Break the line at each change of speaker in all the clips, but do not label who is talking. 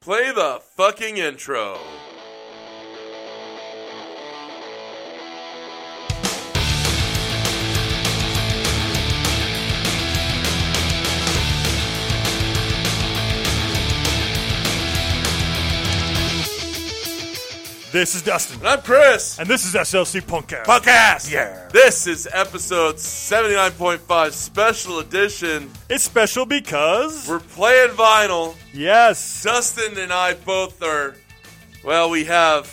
Play the fucking intro.
This is Dustin.
And I'm Chris.
And this is SLC Punkcast.
Podcast.
Yeah.
This is episode 79.5 special edition.
It's special because.
We're playing vinyl.
yes.
Dustin and I both are, well, we have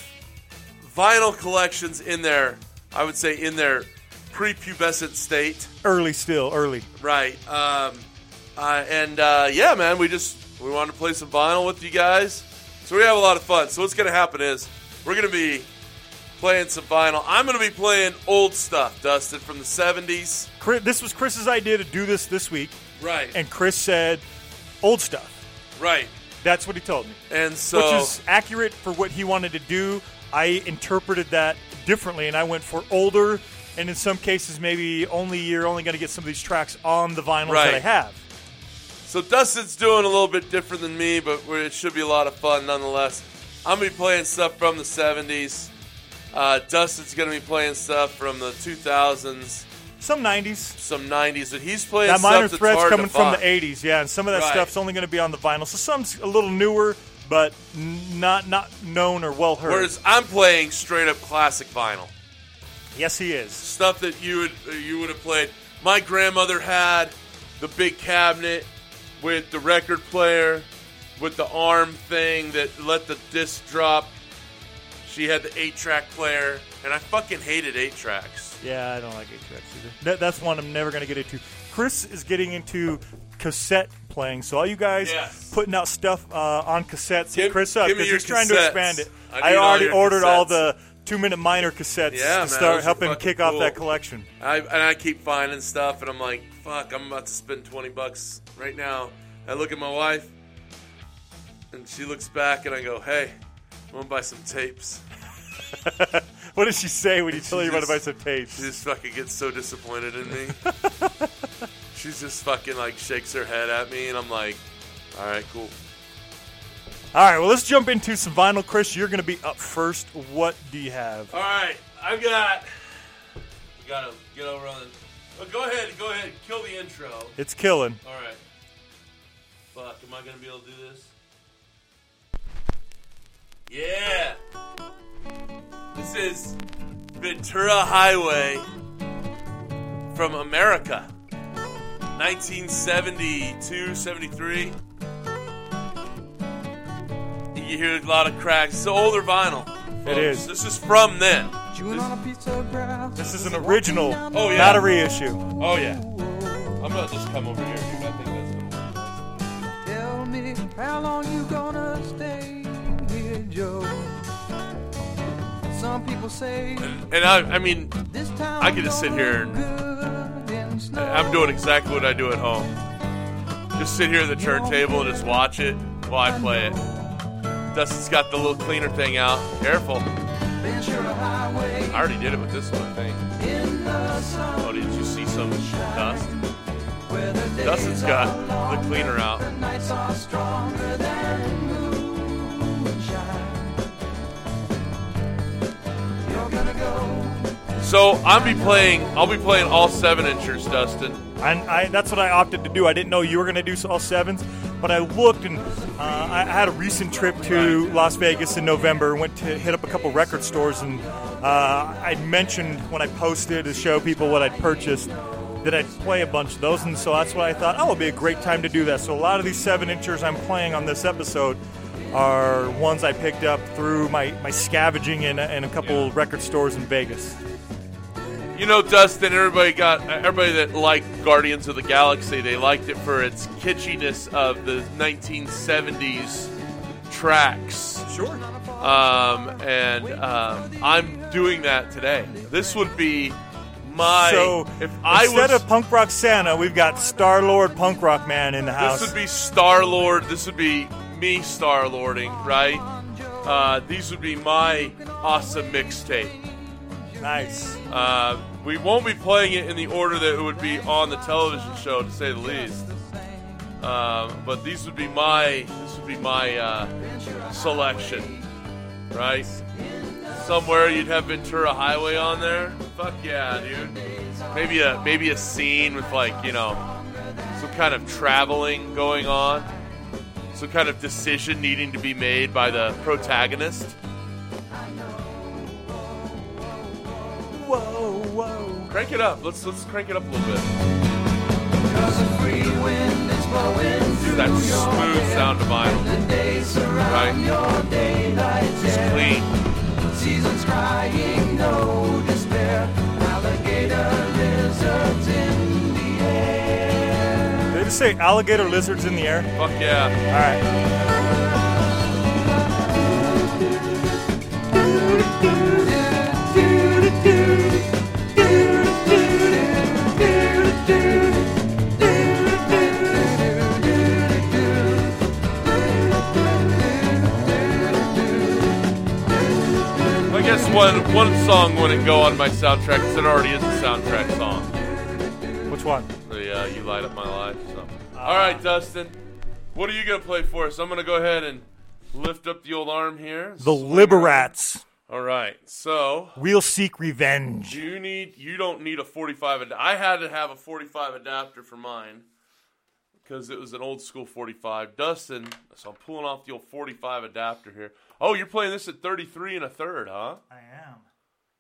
vinyl collections in their, I would say, in their prepubescent state.
Early still, early.
Right. Um, uh, and uh, yeah, man, we just we wanted to play some vinyl with you guys, so we have a lot of fun. So what's going to happen is we're going to be playing some vinyl. I'm going to be playing old stuff, Dustin, from the '70s.
Chris, this was Chris's idea to do this this week.
Right.
And Chris said, old stuff.
right.
That's what he told me.
And so
Which is accurate for what he wanted to do. I interpreted that differently, and I went for older, and in some cases, maybe only you're only going to get some of these tracks on the vinyls
Right.
that I have.
So Dustin's doing a little bit different than me, but it should be a lot of fun nonetheless. I'm gonna be playing stuff from the '70s. Uh, Dustin's gonna be playing stuff from the 2000s,
Some 90s.
some '90s, but he's playing
That
stuff
minor
hard
coming from the 80s, yeah, and some of that
Right.
stuff's only to be on the vinyl. So some's a little newer, but not not known or well heard.
Whereas I'm playing straight up classic vinyl
yes, he is.
stuff that you would you would have played. My grandmother had the big cabinet with the record player with the arm thing that let the disc drop. She had the eight track player, and I fucking hated eight tracks.
Yeah, I don't like eight tracks either. That, that's one I'm never going to get into. Chris is getting into cassette playing, so all you guys
Yes.
putting out stuff uh, on cassettes, hit Chris up because he's trying
cassettes.
to expand it.
I
I,
all
already
your
ordered all the two minute minor cassettes
Yeah, man,
to start helping kick off that collection.
I, and I keep finding stuff, and I'm like, fuck, I'm about to spend 20 bucks right now. I look at my wife, and she looks back, and I go, hey, I'm gonna buy some tapes.
What does she say when you tell her you want to buy some tapes?
She just fucking gets so disappointed in me. She's just fucking like shakes her head at me, and I'm like, all right, cool.
All right, well, let's jump into some vinyl. Chris, you're going to be up first. What do you have?
All right, I've got. We gotta get over on the. Oh, go ahead, go ahead, kill the intro.
It's killing.
All right. Fuck, am I gonna be able to do this? Yeah. This is Ventura Highway from America. 1972, 73. You hear a lot of cracks. It's an older vinyl. folks.
is.
This is from then.
Chewing on a piece of grass.
This is an original,
Oh, yeah.
not a reissue.
Oh, yeah. I'm gonna just come over here, dude. I think that's gonna
Tell me how long you gonna stay here, Joe. Some people say
And I, I mean,
this time
I get to sit here and-
good in snow.
I'm doing exactly what I do at home. Just sit here at the turntable and just watch it while I play it. Dustin's got the little cleaner thing out. Careful. I already did it with this one, I think.
in the sun.
Oh, did you see some dust?
Where the days
Dustin's got the cleaner out. So I'm be playing. I'll be playing all seven inchers, Dustin.
And I, that's what I opted to do. I didn't know you were going to do all sevens, but I looked and uh, I had a recent trip to Las Vegas in November. Went to hit up a couple record stores, and uh, I mentioned when I posted to show people what I'd purchased that I'd play a bunch of those, and so that's why I thought, oh, it'd be a great time to do that. So a lot of these seven inchers I'm playing on this episode are ones I picked up through my, my scavenging in, a- in a couple record stores in Vegas.
You know, Dustin. Everybody got everybody that liked Guardians of the Galaxy. They liked it for its kitschiness of the 1970s tracks.
Sure.
Um, and um, I'm doing that today. This would be my.
So
if I
instead
was,
of Punk Rock Santa, we've got Star Lord Punk Rock Man in the house.
this would be Star Lord. This would be me Star Lording, right? Uh, these would be my awesome mixtape.
nice.
Uh, we won't be playing it in the order that it would be on the television show, to say the least. Um, but these would be my this would be my uh, selection, right? Somewhere you'd have Ventura Highway on there. Fuck yeah, dude. Maybe a maybe a scene with like you know some kind of traveling going on, some kind of decision needing to be made by the protagonist.
Whoa, whoa.
Crank it up. Let's let's crank it up a little bit.
Cause the free wind is blowing through
That smooth sound of vinyl, right?
daylight there.
clean.
Seasons crying, no despair. Alligator lizards in air.
Did they just say alligator lizards in the air?
Fuck yeah.
All right.
I guess one one song wouldn't go on my soundtrack because it already is a soundtrack song.
Which one?
The uh, "You Light Up My Life." So. All right, Dustin, what are you gonna play for us? I'm gonna go ahead and lift up the old arm here.
The Liberats.
All right, so
We'll seek revenge.
you need you don't need a 45. Ad- I had to have a 45 adapter for mine because it was an old school 45. Dustin, so I'm pulling off the old 45 adapter here. Oh, you're playing this at 33 and a third, huh?
I am.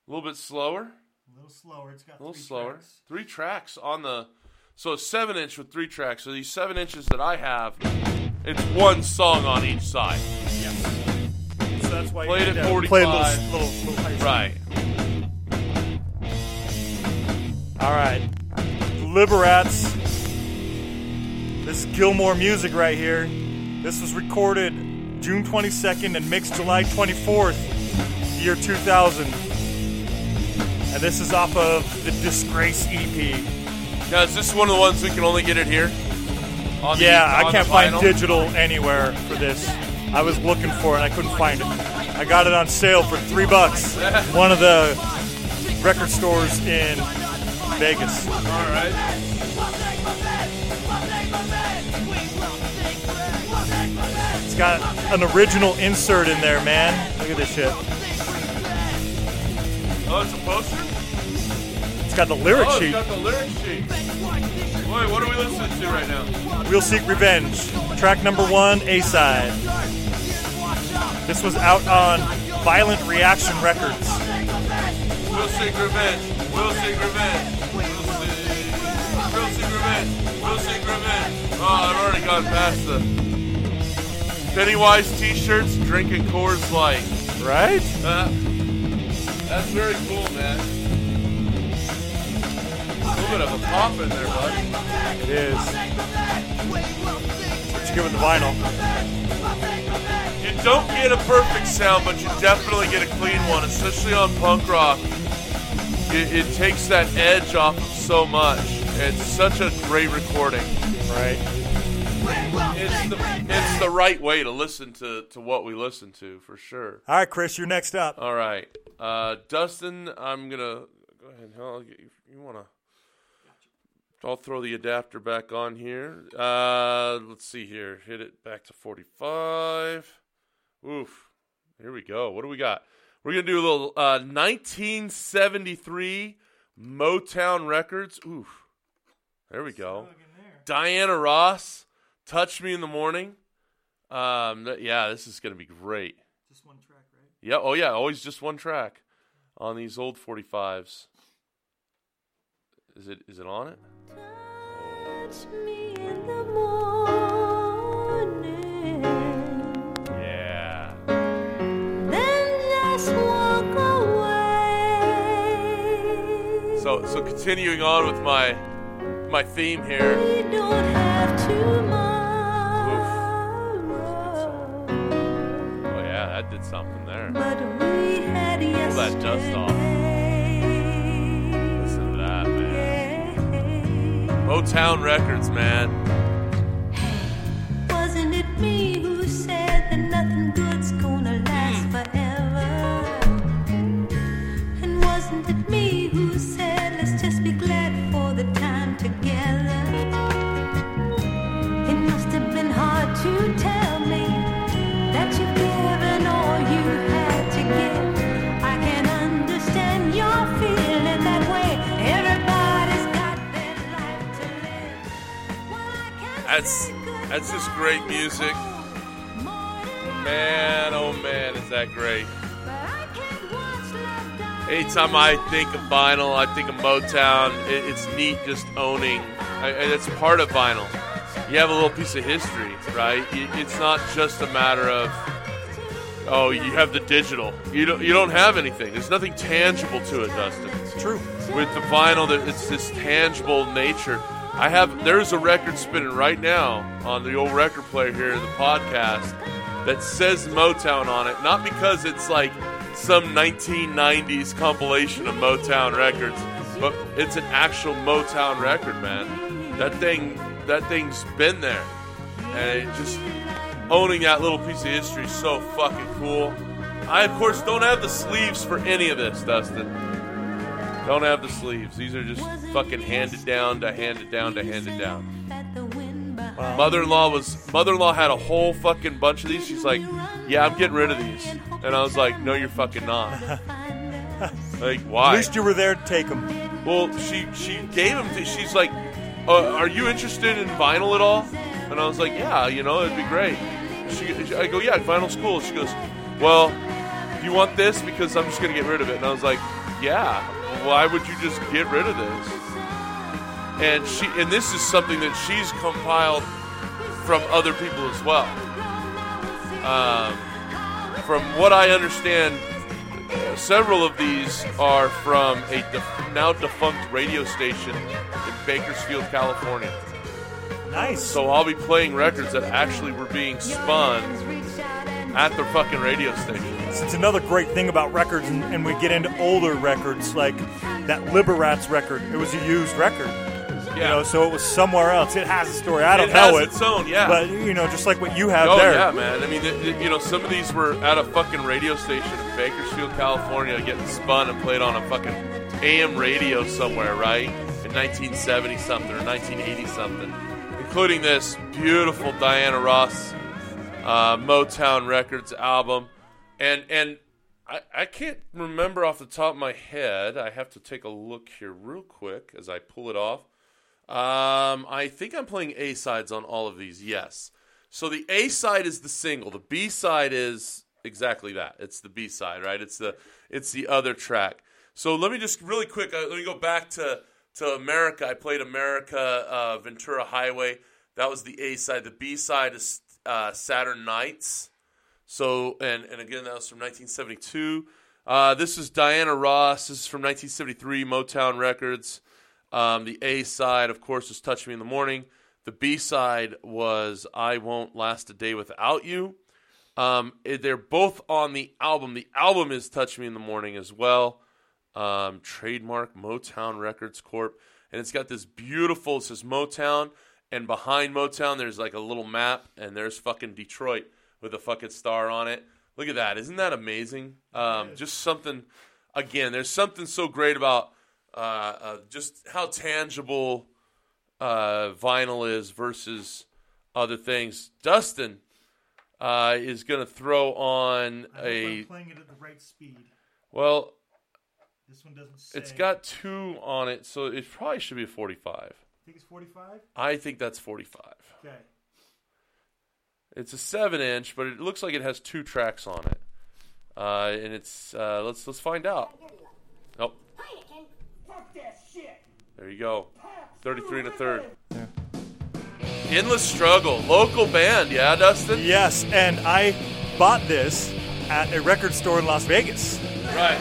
A little bit slower.
A little slower. It's got
A little slower. Three tracks on the. So a seven inch with three tracks. So these seven inches that I have, it's one song on each side. Yes.
So that's why
Played
you
at 45.
Little, little, little
Right.
All right. Liberats. This is Gilmore music right here. This was recorded June 22nd and mixed July 24th, year 2000. And this is off of the Disgrace EP.
Now, is this one of the ones we can only get it here? The-
Yeah, I can't find digital anywhere for this. I was looking for it and I couldn't find it. I got it on sale for three bucks. One of the record stores in Vegas.
All right.
It's got an original insert in there, man. Look at this shit.
Oh, it's a poster.
Got the lyric
Oh,
sheet.
got the lyric sheet. Wait, what are we listening to right now?
We'll Seek Revenge. Track number one, A side. This was out on Violent Reaction Records.
We'll seek revenge. We'll seek revenge. We'll seek, we'll seek revenge. We'll seek revenge. Oh, I've already gone past the Pennywise T-shirts, drinking Coors Light.
Right?
Uh, that's very cool, man. A little bit of a pop in there, bud.
It is. What you with the vinyl?
You don't get a perfect sound, but you definitely get a clean one, especially on punk rock. It, it takes that edge off of so much. It's such a great recording.
Right.
It's the, it's the right way to listen to, to what we listen to, for sure.
All right, Chris, you're next up.
All right. Uh, Dustin, I'm going to go ahead. I'll you, you want to. I'll throw the adapter back on here. Uh, let's see here. Hit it back to 45. Oof. Here we go. What do we got? We're going to do a little uh, 1973 Motown Records. Oof. There we go. Diana Ross, Touch Me in the Morning. Um, th- yeah, this is going to be great.
Just one track, right?
Yeah. Oh, yeah. Always just one track on these old 45s. Is it? Is it on it?
Touch me in the morning,
Yeah.
then just walk away.
So, so continuing on with my my theme here.
we don't have tomorrow,
Oh yeah, that did something there.
but we had yesterday.
that dust off. Motown Records, man.
Wasn't it me who said that nothing good's gonna last hmm. forever? And wasn't it me who said let's just be glad for the time together?
That's that's just great music. Man, oh man, is that great. Anytime I think of vinyl, I think of Motown. It, it's neat just owning. I, and it's part of vinyl. You have a little piece of history, right? It- It's not just a matter of oh, you have the digital. You don't. You don't have anything. There's nothing tangible to it, Dustin It's
True.
with the vinyl it's this tangible nature. I have there's a record spinning right now on the old record player here in the podcast that says Motown on it, not because it's like some 1990s compilation of Motown records, but it's an actual Motown record, man. That thing that thing's been there. And just owning that little piece of history is so fucking cool. I of course don't have the sleeves for any of this, Dustin. Don't have the sleeves. These are just fucking handed down to handed down to handed down. Mother-in-law was mother-in-law had a whole fucking bunch of these. She's like, "Yeah, I'm getting rid of these," and I was like, "No, you're fucking not." like, why?
At least you were there to take them.
Well, she she gave them to. She's like, uh, "Are you interested in vinyl at all?" And I was like, "Yeah, you know, it'd be great." She, I go, "Yeah, vinyl's cool." She goes, "Well, do you want this? Because I'm just gonna get rid of it." And I was like, "Yeah. Why would you just get rid of this?" And she and this is something that she's compiled from other people as well. Um, from what I understand, Several of these are from a def- now defunct radio station in Bakersfield, California.
Nice.
So I'll be playing records that actually were being spun at the fucking radio station.
It's another great thing about records, and, and we get into older records like that Liberats record. It was a used record, you know, so it was somewhere else. It has a story. I don't
it
know
has
it,
its own, yeah.
but you know, just like what you have
oh
there.
yeah, man. I mean, th- th- you know, some of these were at a fucking radio station in Bakersfield, California, getting spun and played on a fucking AM radio somewhere, right? In 1970 something or 1980 something, including this beautiful Diana Ross uh, Motown Records album, and and I, I can't remember off the top of my head. I have to take a look here real quick as I pull it off. Um, I think I'm playing A sides on all of these. Yes. So the A side is the single. The B side is exactly that. It's the B side, right? It's the it's the other track. So let me just really quick. Uh, let me go back to to America. I played America uh, Ventura Highway. That was the A side. The B side is uh, Saturn Nights. So and and again that was from 1972. Uh, this is Diana Ross. This is from 1973 Motown Records. Um, the A side, of course, was "Touch Me in the Morning." The B side was "I Won't Last a Day Without You." Um, they're both on the album. The album is "Touch Me in the Morning" as well. Um, trademark Motown Records Corp. And it's got this beautiful. It says Motown, and behind Motown, there's like a little map, and there's fucking Detroit with a fucking star on it. Look at that! Isn't that amazing? Um, just something. Again, there's something so great about uh, uh, just how tangible uh, vinyl is versus other things. Dustin uh, is going to throw on a
playing it at the right speed.
well.
This one doesn't say.
It's got two on it, so it probably should be a 45.
I think it's 45.
I think that's 45.
Okay.
It's a seven inch, but it looks like it has two tracks on it. Uh, and it's uh, let's let's find out. Nope. There you go. 33 and a third. Yeah. Endless struggle, local band, yeah, Dustin.
Yes, and I bought this at a record store in Las Vegas.
Right.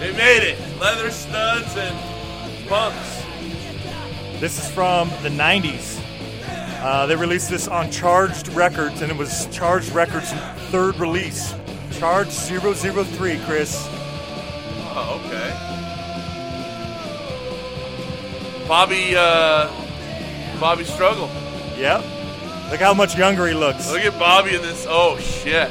They made it. Leather studs and pumps.
This is from the 90s. Uh, they released this on Charged Records, and it was Charged Records' third release. Charged 003, Chris.
Oh, okay. Bobby, uh, Bobby Struggle.
Yep. Look how much younger he looks.
Look at Bobby in this. Oh shit.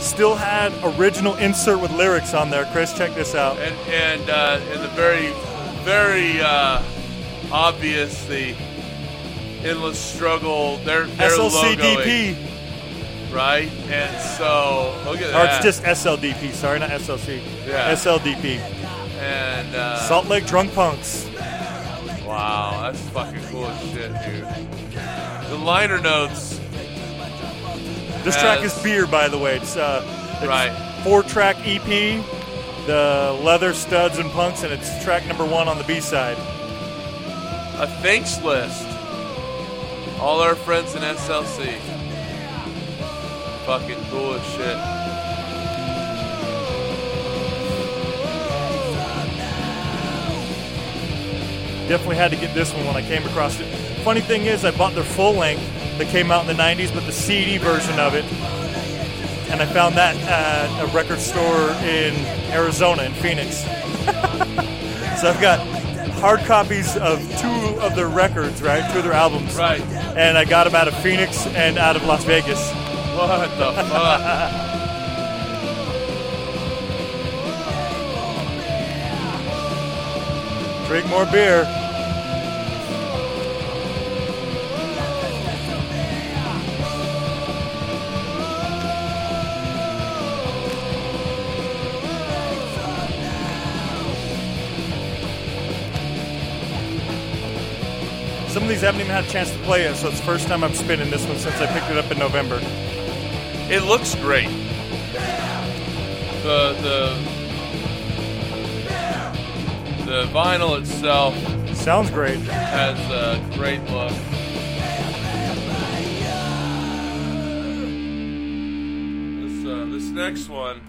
Still had original insert with lyrics on there. Chris, check this out.
And and uh, and the very, very uh, obvious the endless struggle. Their their
SLCDP.
right? And so look at
Or
that.
it's just SLDP, sorry, not SLC.
Yeah.
SLDP.
and uh,
Salt Lake Drunk Punks.
Wow, that's fucking cool as shit, dude. The liner notes,
This track is Beer, by the way. It's, uh, it's
Right.
four track EP, the Leather Studs and Punks, and it's track number one on the B side.
A thanks list. All our friends in SLC. Fucking cool as shit.
Definitely had to get this one when I came across it. Funny thing is, I bought their full length that came out in the 90s, but the CD version of it. And I found that at a record store in Arizona, in Phoenix. so I've got hard copies of two of their records, right? Two of their albums.
Right.
And I got them out of Phoenix and out of Las Vegas.
What the fuck?
Drink more beer. Some of these haven't even had a chance to play yet, so it's the first time I'm spinning this one since I picked it up in November.
It looks great. The the the vinyl itself
Sounds great.
has a great look. This uh, this next one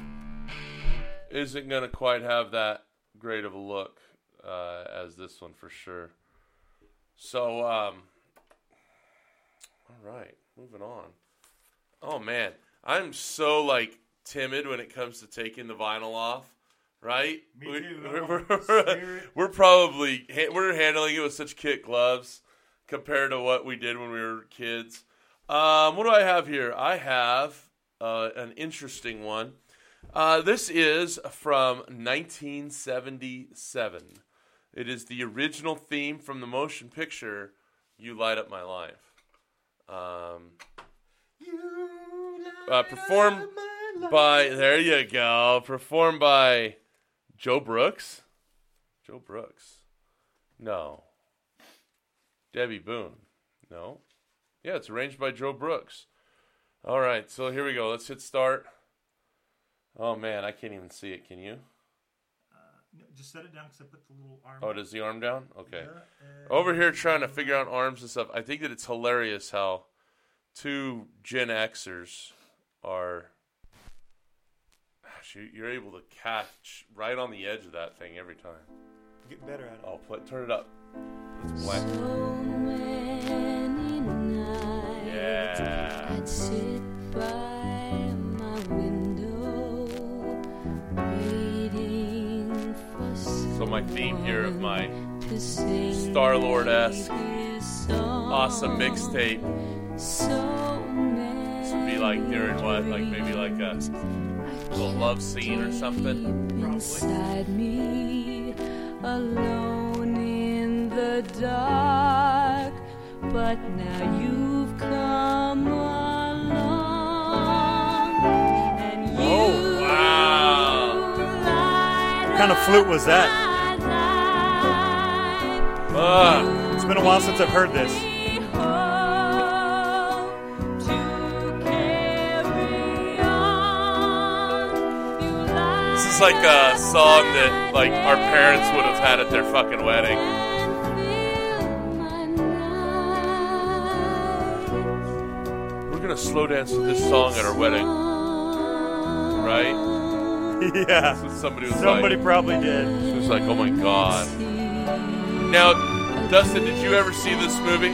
isn't gonna quite have that great of a look uh, as this one for sure. So um, all right, moving on. Oh man, I'm so like timid when it comes to taking the vinyl off. Right?
Me
We-
too.
We're, we're- we're probably ha- we're handling it with such kit gloves compared to what we did when we were kids. Um, what do I have here? I have uh, an interesting one. Uh, this is from 1977. It is the original theme from the motion picture "You Light Up My Life." Um, uh, performed by there you go. Performed by Joe Brooks. Joe Brooks. No. Debby Boone. No. Yeah, it's arranged by Joe Brooks. All right, so here we go. Let's hit start. Oh man, I can't even see it. Can you?
Just set it down because I put the little arm.
Oh, does the arm down? Okay. Over here trying to figure out arms and stuff. I think that it's hilarious how two Gen Xers are. Gosh, you- You're able to catch right on the edge of that thing every time.
Get better at it.
I'll put turn it up. It's black.
So many nights
Yeah. So my theme here of my
someone to sing
Star-Lord-esque
his
awesome mixtape.
So
This would be like during what, like maybe like a little love scene or something.
inside me, alone in the dark. But now you've come along, and oh, you
Oh, wow.
light
What kind of flute was that?
Ugh.
It's been a while since I've heard this.
This is like a song that like our parents would have had at their fucking wedding. We're gonna slow dance to this song at our wedding, right?
yeah.
That's what somebody was
Somebody
like.
probably did.
She was like, "Oh my god." Now, Dustin, did you ever see this movie?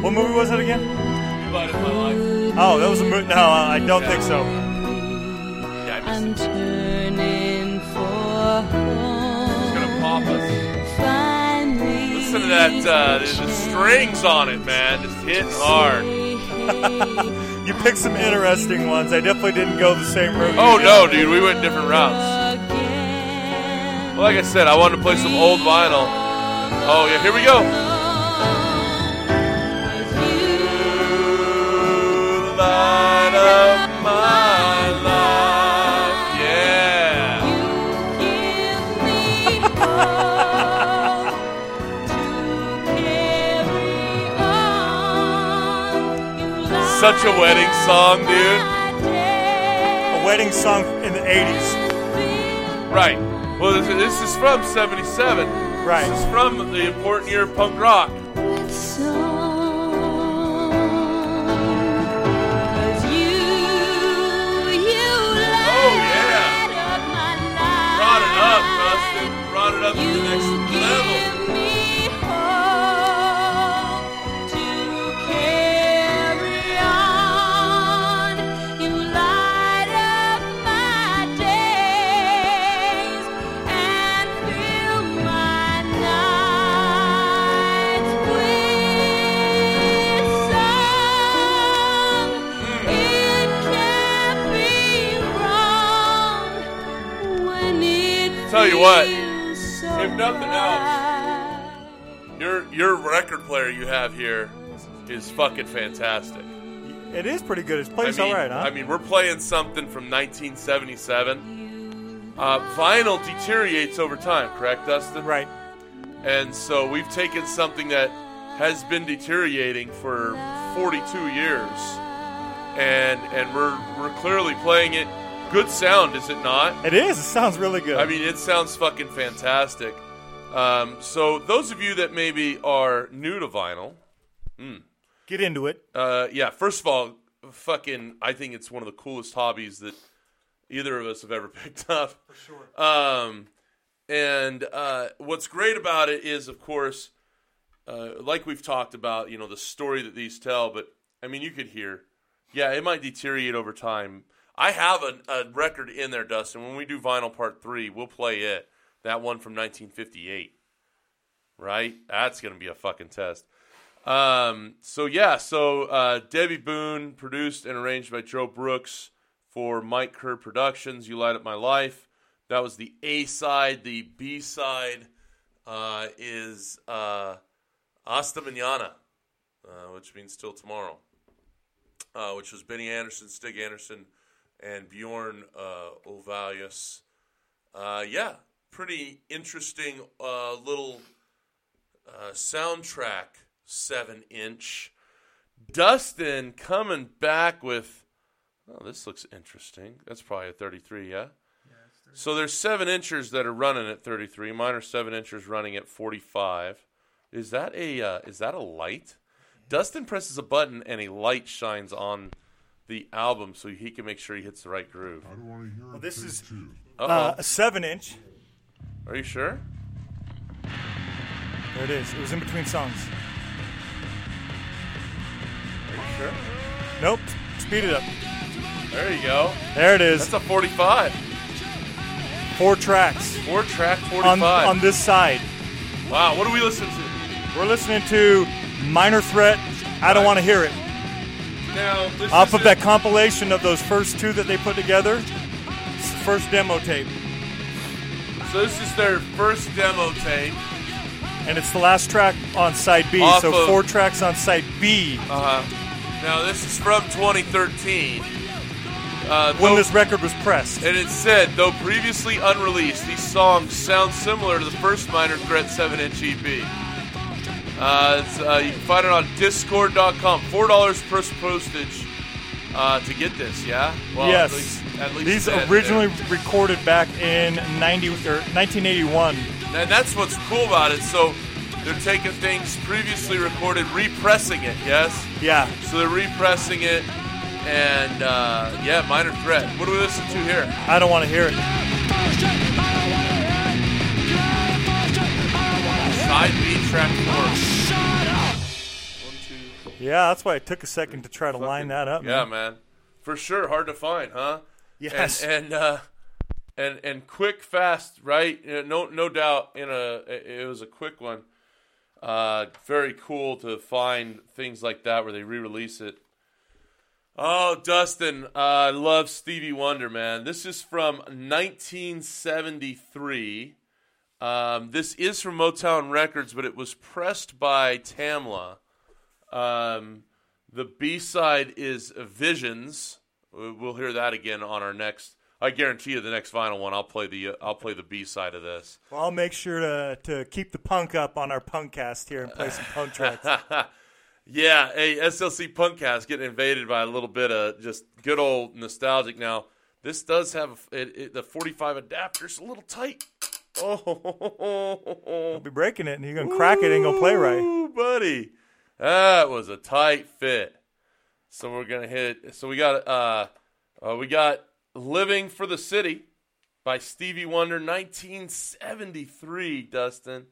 What movie was it again?
You Light Up My Life.
Oh, that was a movie. No, I don't think so.
Yeah, I
I'm
missed it.
turning for
It's gonna pop us.
Finally,
Listen to that. Uh, the, the strings on it, man, just hitting hard.
You picked some interesting ones. I definitely didn't go the same route.
Oh no, dude, we went different routes. Well, like I said, I wanted to play some old vinyl. Oh, yeah, here we go. Yeah. Such a wedding song, dude.
A wedding song in the 80s.
Right. Well, this is from 77.
Right.
This is from the important year of punk rock. Oh, yeah. Brought it up, Dustin. Brought it up to the next what, if nothing else, your your record player you have here is fucking fantastic.
It is pretty good. It
I
plays
mean,
all right, huh?
I mean, we're playing something from 1977. Uh, vinyl deteriorates over time, correct, Dustin?
right.
And so we've taken something that has been deteriorating for 42 years, and and we're we're clearly playing it. Good sound, is it not?
It is. It sounds really good.
I mean, it sounds fucking fantastic. Um, so those of you that maybe are new to vinyl,
get into it.
uh, yeah, first of all, fucking, I think it's one of the coolest hobbies that either of us have ever picked up. For sure. Um, and uh, what's great about it is, of course, uh, like we've talked about, you know, the story that these tell. But I mean, you could hear, yeah, it might deteriorate over time. I have a, a record in there, Dustin. When we do vinyl part three, we'll play it. That one from 1958. Right? That's going to be a fucking test. Um, so yeah, so uh, Debby Boone produced and arranged by Joe Brooks for Mike Curb Productions. You light up my life. That was the A side. The B side uh, is uh, Hasta Mañana, uh, which means till tomorrow. Uh, which was Benny Andersson, Stig Anderson, and Bjorn uh, Ulvaeus. Uh, yeah, pretty interesting uh, little uh, soundtrack seven inch. Dustin coming back with. Oh, this looks interesting. That's probably a 33, yeah? So there's seven inchers that are running at 33. Mine are seven inchers running at 45. Is that a uh, is that a light? Dustin presses a button and a light shines on the album so he can make sure he hits the right groove.
I don't want to hear
Well, this is-
Uh-oh.
Uh, a seven inch.
Are you sure?
There it is. It was in between songs.
Are you sure?
Nope. Speed it up.
There you go.
There it is.
That's a 45.
Four tracks
Four track 45.
on on this side.
wow, what do we listen to?
We're listening to Minor Threat. I don't
Right.
want to hear it.
Now, this
Off of that compilation of those first two that they put together. First demo tape,
So this is their first demo tape.
and it's the last track on side B.
Off
so
of-
four tracks on side B.
Uh-huh. Now this is from 2013. Uh,
when
though-
this record was pressed.
and it said, though previously unreleased, these songs sound similar to the first Minor Threat 7-inch EP. Uh, it's, uh, you can find it on Discogs.com. Four dollars plus postage uh, to get this. Yeah. Well,
yes.
At least, at least
These
that-
originally recorded back in 90 or 1981.
And that's what's cool about it. So they're taking things previously recorded, repressing it. Yes.
Yeah.
So they're repressing it, and uh, yeah, minor threat. What do we listen to here?
I don't want to hear it.
Side B track four. One, two.
Yeah, that's why it took a second to try to line that up.
Yeah,
man.
man. For sure, hard to find, huh?
Yes.
And and uh, and and quick, fast, right? Uh, No, no doubt. In a, it was a quick one. Uh, very cool to find things like that where they re-release it. Oh, Dustin, uh, I love Stevie Wonder, man. This is from 1973. Um, this is from Motown Records, but it was pressed by Tamla. Um, the B side is Visions. We- We'll hear that again on our next. I guarantee you, the next vinyl one, I'll play the uh, I'll play the B side of this.
Well, I'll make sure to, to keep the punk up on our punk cast here and play some punk tracks.
Yeah, a SLC Punkcast getting invaded by a little bit of just good old nostalgic. Now, this does have it, it, the 45 adapter's a little tight. Oh,
I'll be breaking it, and you're gonna crack it and go play right.
Buddy. That was a tight fit. So we're gonna hit. So we got uh, uh we got "Living for the City" by Stevie Wonder, 1973. Dustin.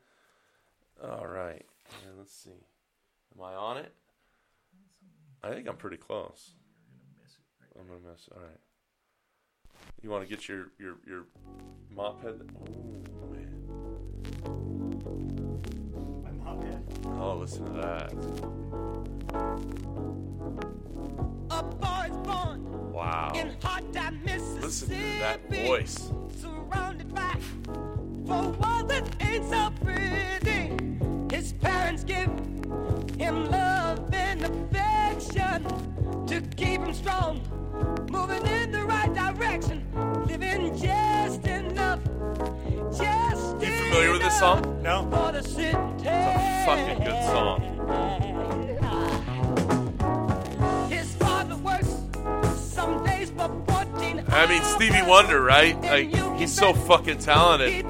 All right. Yeah, let's see. Am I on it? I think I'm pretty close. I'm gonna miss. All right. You want to get your your your mop head? Oh man. Oh, listen to that.
A boy's born
Wow.
in hot time, Mississippi.
Listen to that voice.
Surrounded by four walls that ain't so pretty. His parents give him love and affection to keep him strong, moving in the right direction, living just enough. Just
You familiar with this song?
No.
For the city.
Fucking good song.
His father works some days for 14
I mean, Stevie Wonder, right? Like, he's so fucking talented.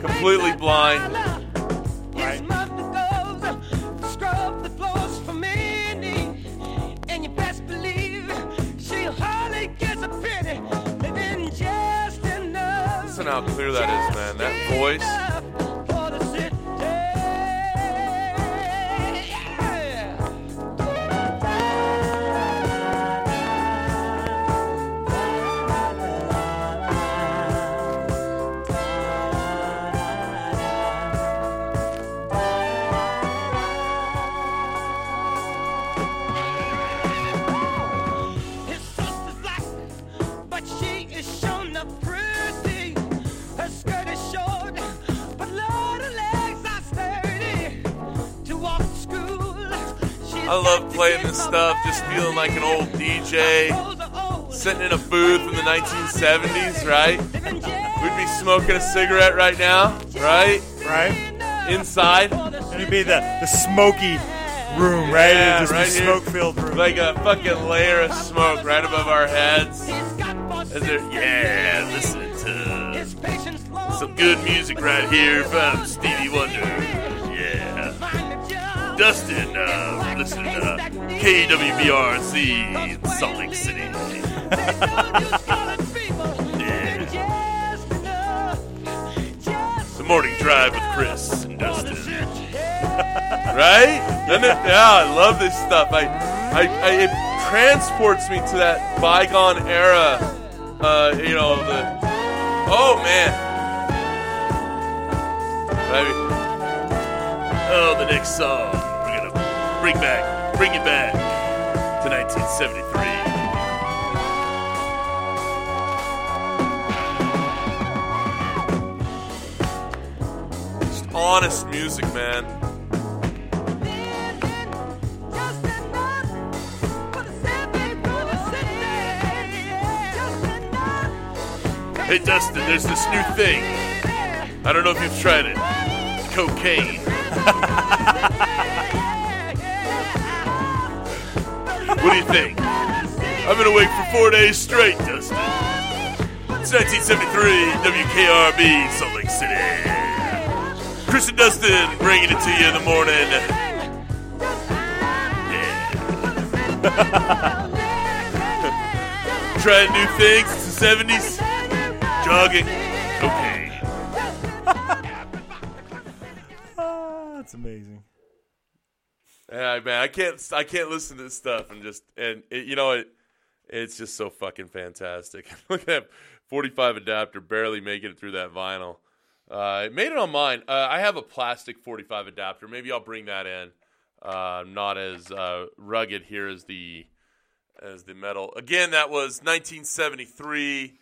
Completely blind. How clear that is, man. That voice. Just feeling like an old DJ, sitting in a booth in the 1970s, right? We'd be smoking a cigarette right now, right?
Right?
Inside.
It'd be the, the smoky room, right?
Yeah,
It'd just
right
be smoke filled room.
Like a fucking layer of smoke right above our heads. Is there, yeah, listen to some good music right here from Stevie Wonder. Yeah. Dustin, uh, listening to KWBRC in Salt Lake City. The morning drive with Chris and Dustin. right? It? Yeah, I love this stuff. I, I, I it transports me to that bygone era. Uh, you know the. Oh man. Maybe. Oh, the next song we're gonna bring back, bring it back to 1973. Just honest music, man. Hey Dustin, there's this new thing. I don't know if you've tried it. Cocaine. What do you think? I've been awake for four days straight, Dustin. It's 1973, WKRB, Salt Lake City. Chris and Dustin bringing it to you in the morning. Yeah. Trying new things. It's the 70s. Jogging. Okay.
Ah, that's amazing.
Yeah, man, I can't I can't listen to this stuff and just and it, you know it it's just so fucking fantastic. Look at that 45 adapter barely making it through that vinyl. Uh, it made it on mine. Uh, I have a plastic 45 adapter. Maybe I'll bring that in. Uh, not as uh, rugged here as the as the metal. Again, that was 1973.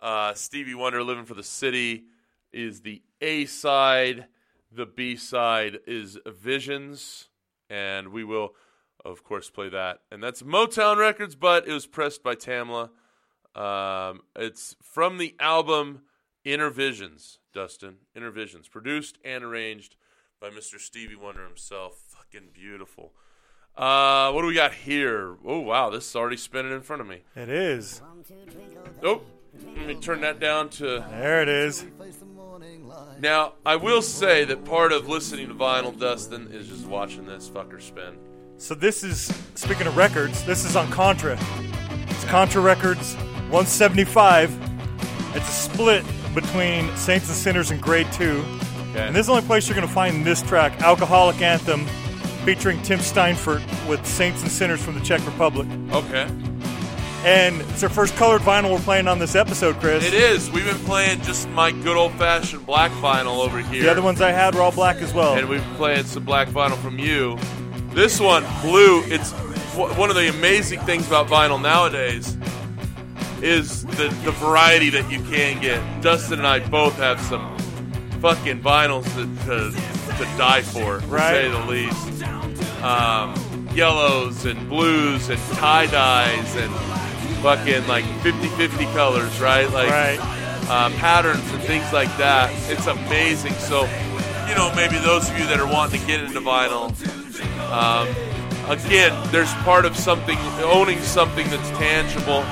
Uh, Stevie Wonder, "Living for the City," is the A side. The B side is Visions, and we will, of course, play that. And that's Motown Records, but it was pressed by Tamla. Um, it's from the album Inner Visions, Dustin. Inner Visions, produced and arranged by Mr. Stevie Wonder himself. Fucking beautiful. Uh, what do we got here? Oh wow, this is already spinning in front of me.
It is.
Oh, let me turn that down to.
There it is.
Now, I will say that part of listening to vinyl, Dustin, is just watching this fucker spin.
So this is speaking of records. This is on Contra. It's Contra Records 175. It's a split between Saints and Sinners and Grade Two.
Okay.
And this is the only place you're going to find this track, Alcoholic Anthem, featuring Tim Steinfurt with Saints and Sinners from the Czech Republic.
Okay.
And it's our first colored vinyl we're playing on this episode, Chris.
It is. We've been playing just my good old fashioned black vinyl over here.
The other ones I had were all black as well.
and we've been playing some black vinyl from you. This one, blue. It's one of the amazing things about vinyl nowadays is the the variety that you can get. Dustin and I both have some fucking vinyls that, to to die for, to
Right.
say the least. Um, yellows and blues and tie dyes and fucking like 50-50 colors, right? Like
Right.
uh, patterns and things like that. It's amazing. So, you know, maybe those of you that are wanting to get into vinyl, um, again, there's part of something, owning something that's tangible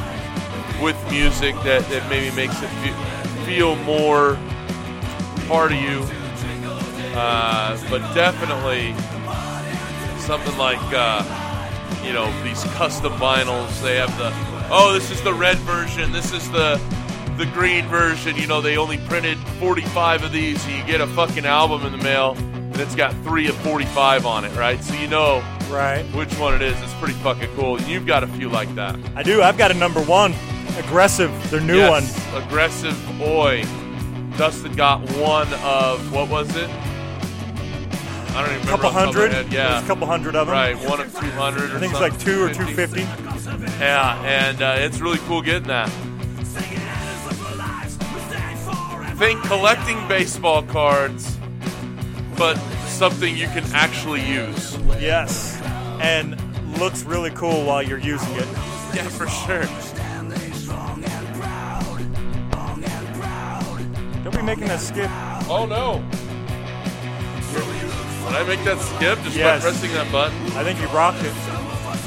with music that, that maybe makes it fe- feel more part of you. Uh, but definitely something like, uh, you know, these custom vinyls. They have the, oh, this is the red version. This is the the green version. You know, they only printed 45 of these. So you get a fucking album in the mail, and it's got three of 45 on it, right? So you know
right.
which one it is. It's pretty fucking cool. You've got a few like that.
I do. I've got a number one. Aggressive. Their new one.
Aggressive Oi. Dustin got one of, what was it? I don't even remember.
A couple
off the top of my
hundred.
head.
There's
Yeah.
a couple hundred of them.
Right, one of 200 or
I think it's like two or
250.
250.
Yeah, and uh, it's really cool getting that. Think collecting baseball cards, but something you can actually use.
Yes. And looks really cool while you're using it.
Yeah, for sure.
Don't be making that skip.
Oh no! Did I make that skip just
Yes.
by pressing that button?
I think you rocked it.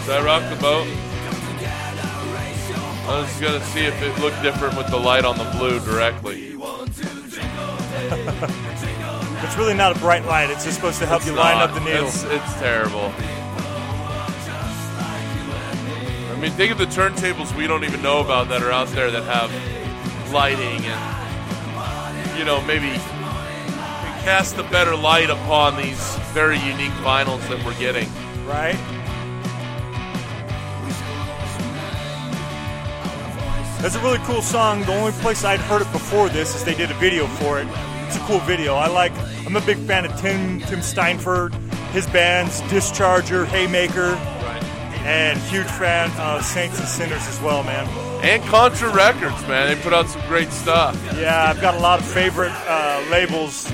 Did I rock the boat? I was gonna see if it looked different with the light on the blue directly.
It's really not a bright light. It's just supposed to help
It's
you line up the needle.
It's, it's terrible. I mean, think of the turntables we don't even know about that are out there that have lighting and, you know, maybe cast a better light upon these very unique vinyls that we're getting.
right? That's a really cool song. The only place I'd heard it before this is they did a video for it. It's a cool video. I like. I'm a big fan of Tim Tim Steinfurt, his bands, Discharger, Haymaker,
Right.
and huge fan of Saints and Sinners as well, man.
And Contra Records, man. They put out some great stuff.
Yeah, I've got a lot of favorite uh, labels,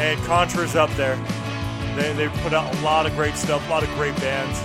and Contra's up there. They they put out a lot of great stuff, a lot of great bands.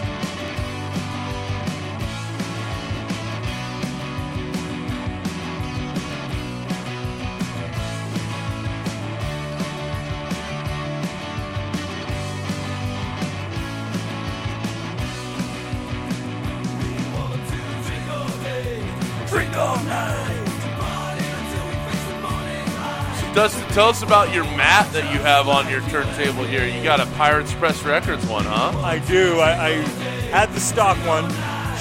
Tell us about your mat that you have on your turntable here. You got a Pirates Press Records one, huh?
I do. I, I had the stock one.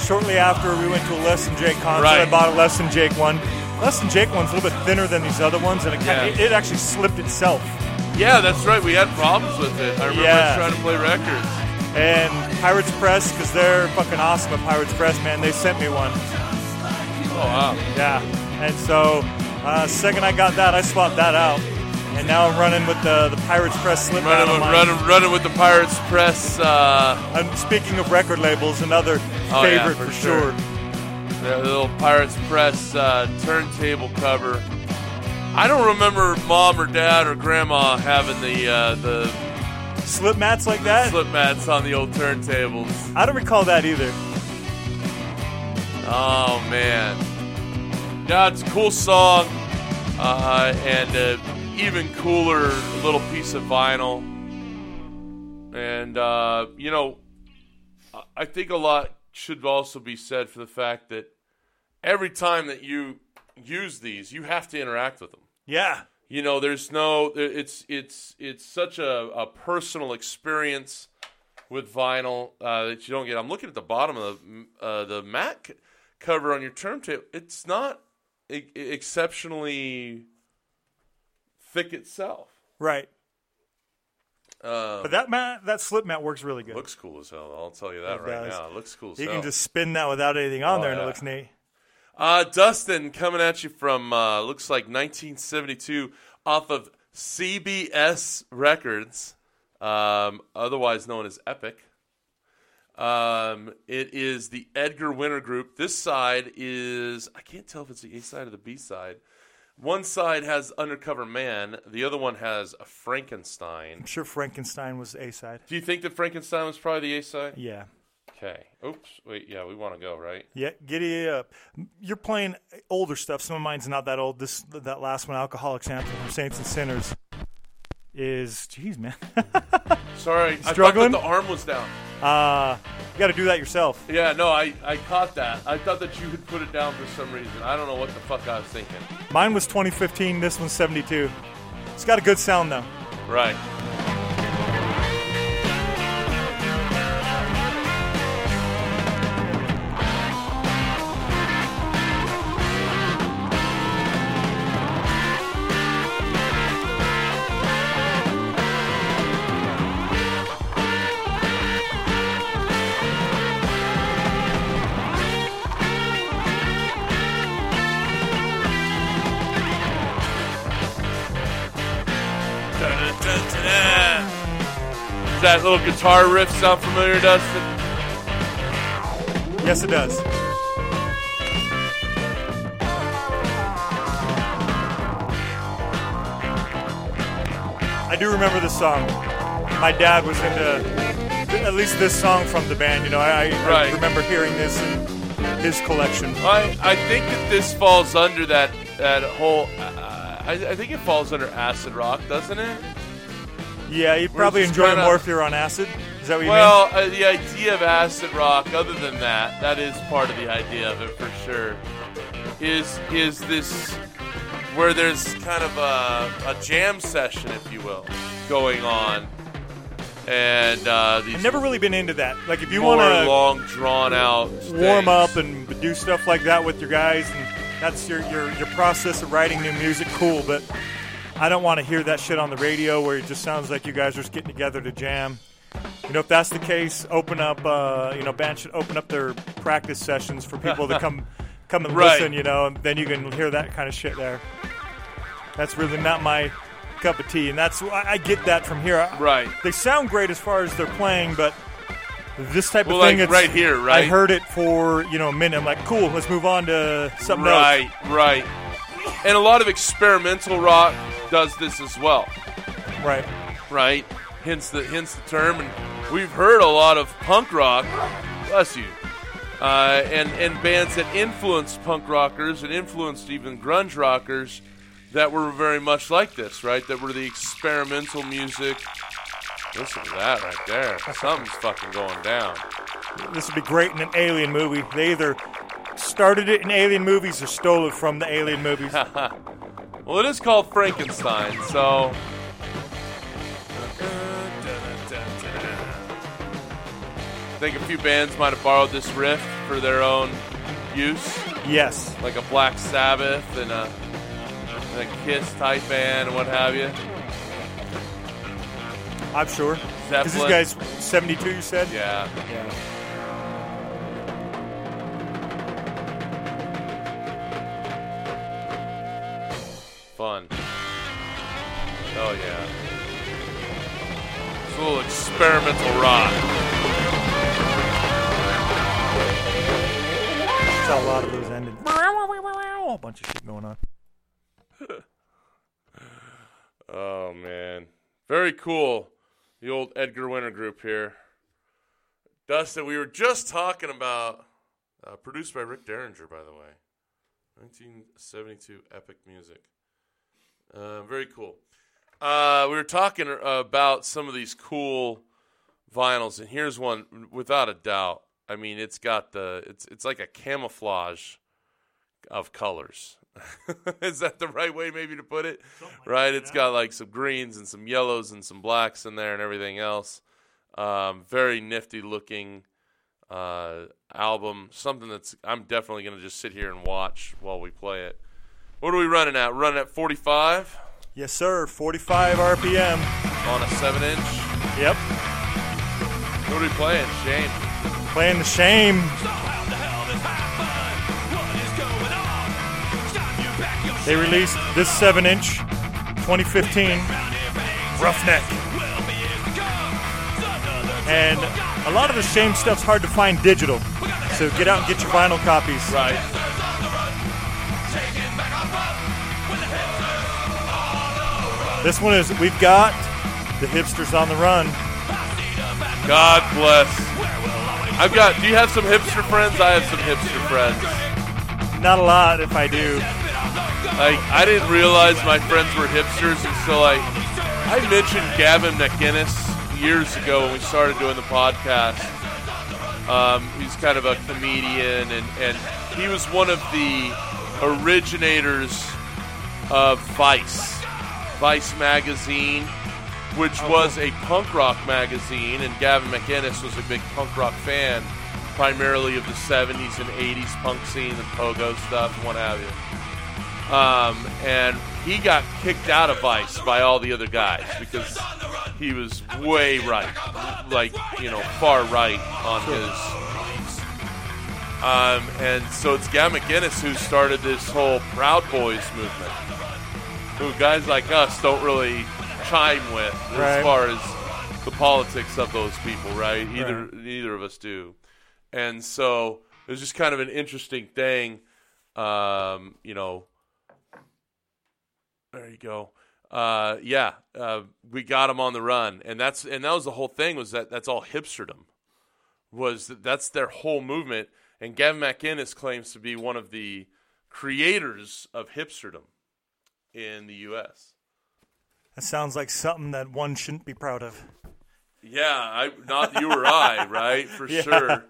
Shortly after we went to a Less Than Jake concert,
Right.
I bought a Less Than Jake one. Less Than Jake one's a little bit thinner than these other ones, and it,
Yeah.
it, it actually slipped itself.
Yeah, that's right. We had problems with it. I remember
Yeah.
trying to play records.
And Pirates Press, because they're fucking awesome at Pirates Press, man, they sent me one.
Oh, wow.
Yeah. And so, uh, second I got that, I swapped that out. And now I'm running with the, the Pirates Press slip
Running with, running, running with the Pirates Press, uh,
And speaking of record labels, another
Oh, yeah,
favorite
for
for,
sure.
sure.
the little Pirates Press uh, turntable cover. I don't remember mom or dad or grandma having the uh, the
Slip mats like that?
slip mats on the old turntables.
I don't recall that either.
Oh man, yeah, it's a cool song, uh, and an even cooler little piece of vinyl. And uh, you know, I think a lot should also be said for the fact that every time that you use these, you have to interact with them.
Yeah.
You know, there's no. It's it's it's such a, a personal experience with vinyl uh, that you don't get. I'm looking at the bottom of the uh, the mat c- cover on your turntable. It's not e- exceptionally thick itself.
Right.
Um,
But that mat, that slip mat works really good.
looks cool as hell. I'll tell you that
It
right
does.
now. It looks cool as
you
hell.
can just spin that without anything on
Oh,
there, and
yeah.
it looks neat.
Uh, Dustin coming at you from uh, looks like 1972 off of CBS Records, um, otherwise known as Epic. Um, it is the Edgar Winter Group. This side is I can't tell if it's the A side or the B side. One side has Undercover Man. The other one has a Frankenstein.
I'm sure Frankenstein was A side.
Do you think that Frankenstein was probably the A side?
Yeah.
Okay. Oops. Wait. Yeah, we want to go right.
Yeah, giddy up. You're playing older stuff. Some of mine's not that old. This that last one, Alcoholics Anthem from Saints and Sinners, is jeez, man.
Sorry, I thought
Struggling?
the arm was down.
Uh, you got to do that yourself.
Yeah, no, I, I caught that. I thought that you had put it down for some reason. I don't know what the fuck I was thinking.
Mine was 2015. This one's 72. It's got a good sound though.
Right. Does that little guitar riff sound familiar, Dustin?
Yes, it does. I do remember this song. My dad was into at least this song from the band. You know, I, I
Right.
remember hearing this in his collection.
I, I think that this falls under that that whole. Uh, I, I think it falls under acid rock, doesn't it?
Yeah, you probably enjoy
kinda-
more if you're on acid. Is that what you mean?
Well, uh, the idea of acid rock, other than that, that is part of the idea of it for sure. Is is this where there's kind of a, a jam session, if you will, going on, and uh, these?
I've never really been into that. Like, if you want to
long, drawn out
warm
things.
up and do stuff like that with your guys, and that's your, your, your process of writing new music, cool. But I don't want to hear that shit on the radio where it just sounds like you guys are just getting together to jam. You know, if that's the case, open up. Uh, you know, bands should open up their practice sessions for people to come come and
Right.
listen. You know, and then you can hear that kind of shit there. That's really not my cup of tea, and that's I, I get that from here. I-
Right.
They sound great as far as they're playing, but this type
Well,
of thing,
like
it's,
right here, right?
I heard it for you know a minute. I'm like, cool, let's move on to something else.
Right, right. And a lot of experimental rock does this as well.
Right.
right? Hence the hence the term, and we've heard a lot of punk rock. Bless you. Uh, and and bands that influenced punk rockers and influenced even grunge rockers that were very much like this, right? That were the experimental music. Listen to that right there. Something's fucking going down.
This would be great in an alien movie. They either started it in alien movies or stole it from the alien movies.
Well, it is called Frankenstein, so. I think a few bands might have borrowed this riff for their own use,
yes.
like a Black Sabbath and a, and a Kiss type band and what have you.
I'm sure. Because this
Zeppelin.
guy's 72, you said?
Yeah. Fun. Oh yeah. It's a little experimental rock.
That's how a lot of those ended. A bunch of shit going on.
Oh man, very cool. The old Edgar Winter group here. Dustin, we were just talking about, uh, produced by Rick Derringer, by the way, 1972 epic music. Uh, very cool. Uh, we were talking about some of these cool vinyls, and here's one without a doubt. I mean, it's got the it's it's like a camouflage of colors. Is that the right way, maybe to put it? right. It's got like some greens and some yellows and some blacks in there and everything else. Um, very nifty looking uh, album. Something that's I'm definitely going to just sit here and watch while we play it. What are we running at? Running at 45
Yes, sir. 45 RPM.
on a seven inch.
Yep.
What are we playing? Shane.
Playing the shame. They released this 7 inch 2015 Roughneck. And a lot of the shame stuff's hard to find digital. So get out and get your vinyl copies.
Right.
This one is We've Got the Hipsters on the Run.
God bless. I've got. Do you have some hipster friends? I have some hipster friends.
Not a lot if I do.
Like I didn't realize my friends were hipsters until I I mentioned Gavin McInnes years ago when we started doing the podcast. Um, he's kind of a comedian, and, and he was one of the originators of Vice, Vice magazine, which was a punk rock magazine, and Gavin McInnes was a big punk rock fan, primarily of the 70s and 80s punk scene and pogo stuff and what have you. Um, and he got kicked out of Vice by all the other guys because he was way right, like you know, far right on his. Um, and so it's Gavin McInnes who started this whole Proud Boys movement, who guys like us don't really chime with as
Right.
far as the politics of those people, right? Either neither of us do, and so it was just kind of an interesting thing, um, you know. There you go. Uh, yeah, uh, we got him on the run, and that's and that was the whole thing. Was that that's all hipsterdom? Was that that's their whole movement? And Gavin McInnes claims to be one of the creators of hipsterdom in the U.S.
That sounds like something that one shouldn't be proud of.
Yeah, I not you or I, right? For
Yeah.
sure.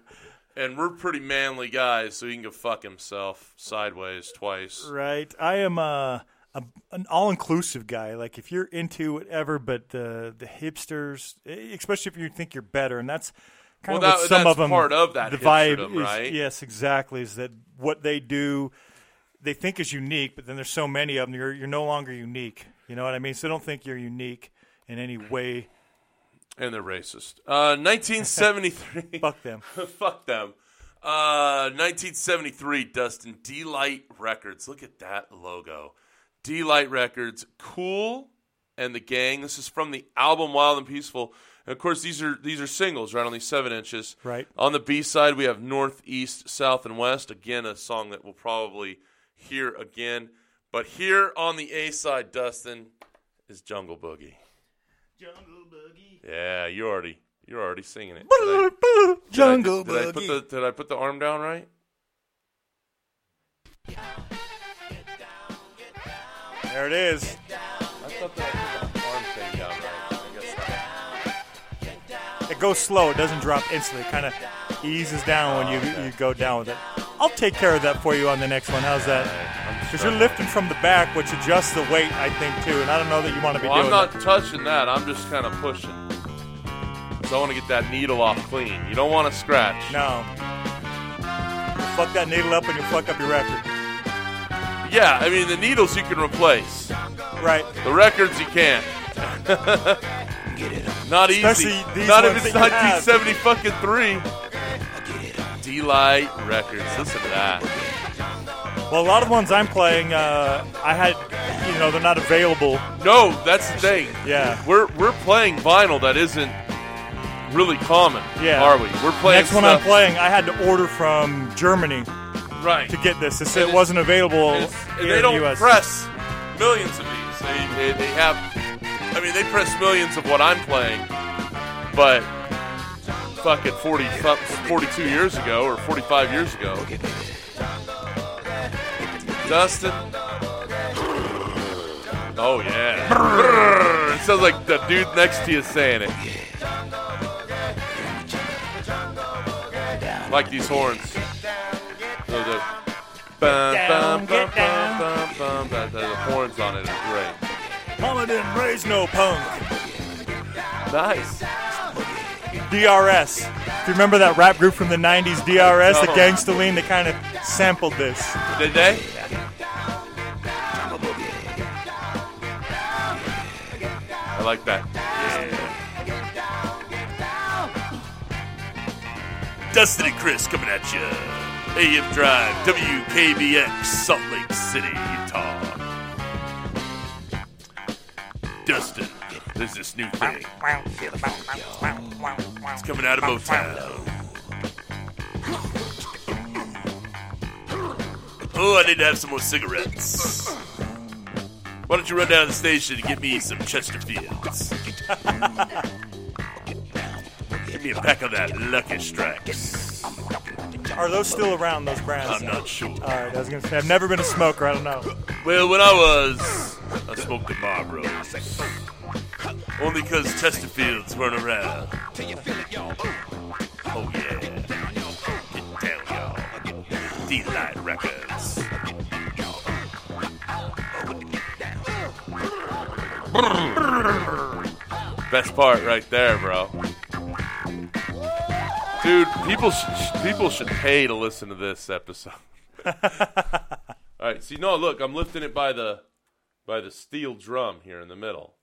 And we're pretty manly guys, so he can go fuck himself sideways twice.
Right. I am a, a an all inclusive guy. Like if you're into whatever, but the the hipsters, especially if you think you're better, and that's kind
Well,
of what
that-
some
that's
of them.
part of that
the vibe is,
right?
Yes, exactly. Is that what they do? They think is unique, but then there's so many of them. You're you're no longer unique. You know what I mean? So don't think you're unique in any way.
And they're racist. Uh, 1973.
Fuck them.
Fuck them. Uh, 1973, Dustin De-Lite Records. Look at that logo. De-Lite Records, Kool, and the gang. This is from the album Wild and Peaceful. And of course, these are these are singles, right? Only seven inches.
Right.
On the B side, we have North, East, South, and West. Again, a song that we'll probably hear again. But here on the A side, Dustin, is Jungle Boogie.
Jungle Boogie.
Yeah, you already you're already singing it. Did I-
Jungle
did I, did I put
Boogie.
the did I put the arm down right?
There it is.
I thought that I put the arm thing down right. I guess not.
It goes slow. It doesn't drop instantly. It kind of eases down when you you go down with it. I'll take care of that for you on the next one. How's that? Because you're lifting from the back, which adjusts the weight, I think, too. And I don't know that you want to be
Well, I'm not
that.
touching that. I'm just kind of pushing. So I want to get that needle off clean. You don't want to scratch.
No. You fuck that needle up and you fuck up your record.
Yeah, I mean the needles you can replace.
Right.
The records you can't. Get it
up. Not easy.
Not if it's
that
1970 fucking three. De-Lite Records. Listen to that.
Well, a lot of the ones I'm playing, uh, I had, you know, they're not available.
No, that's the thing.
Yeah.
We're we're playing vinyl that isn't really common.
Yeah.
Are we? We're playing
Next one I'm playing, I had to order from Germany
right.
to get this.
And
it wasn't available
And it's- and
here
they
in
don't
the U.S.
press millions of these. They, they, they have, I mean, they press millions of what I'm playing, but fucking 40, 42 years ago or 45 years ago. Dustin. Oh, yeah. Brrr. It sounds like the dude next to you saying it. Like these horns. Bum, bum, bum, bum, bum, the horns on it are great.
Mama didn't raise no punk.
Nice.
DRS. Do you remember that rap group from the 90s, DRS, the
No.
Gangsta Lean? They kind of sampled this.
Did they? I like that. Dustin and Chris coming at you. AM Drive, WKBX, Salt Lake City, Utah. Dustin, there's this new thing. It's coming out of Motown. Oh, I need to have some more cigarettes. Why don't you run down to the station and get me some Chesterfields? Give me a pack of that Lucky Strikes.
Are those still around, those brands?
I'm not sure.
All right, I was going to say, I've never been a smoker. I don't know.
Well, when I was, I smoked the Marlboros. Only because Chesterfields weren't around. Oh, yeah. Get down, y'all. De-Lite Records. Best part right there, bro. Dude, people sh- people should pay to listen to this episode. All right, see, no, look, I'm lifting it by the by the steel drum here in the middle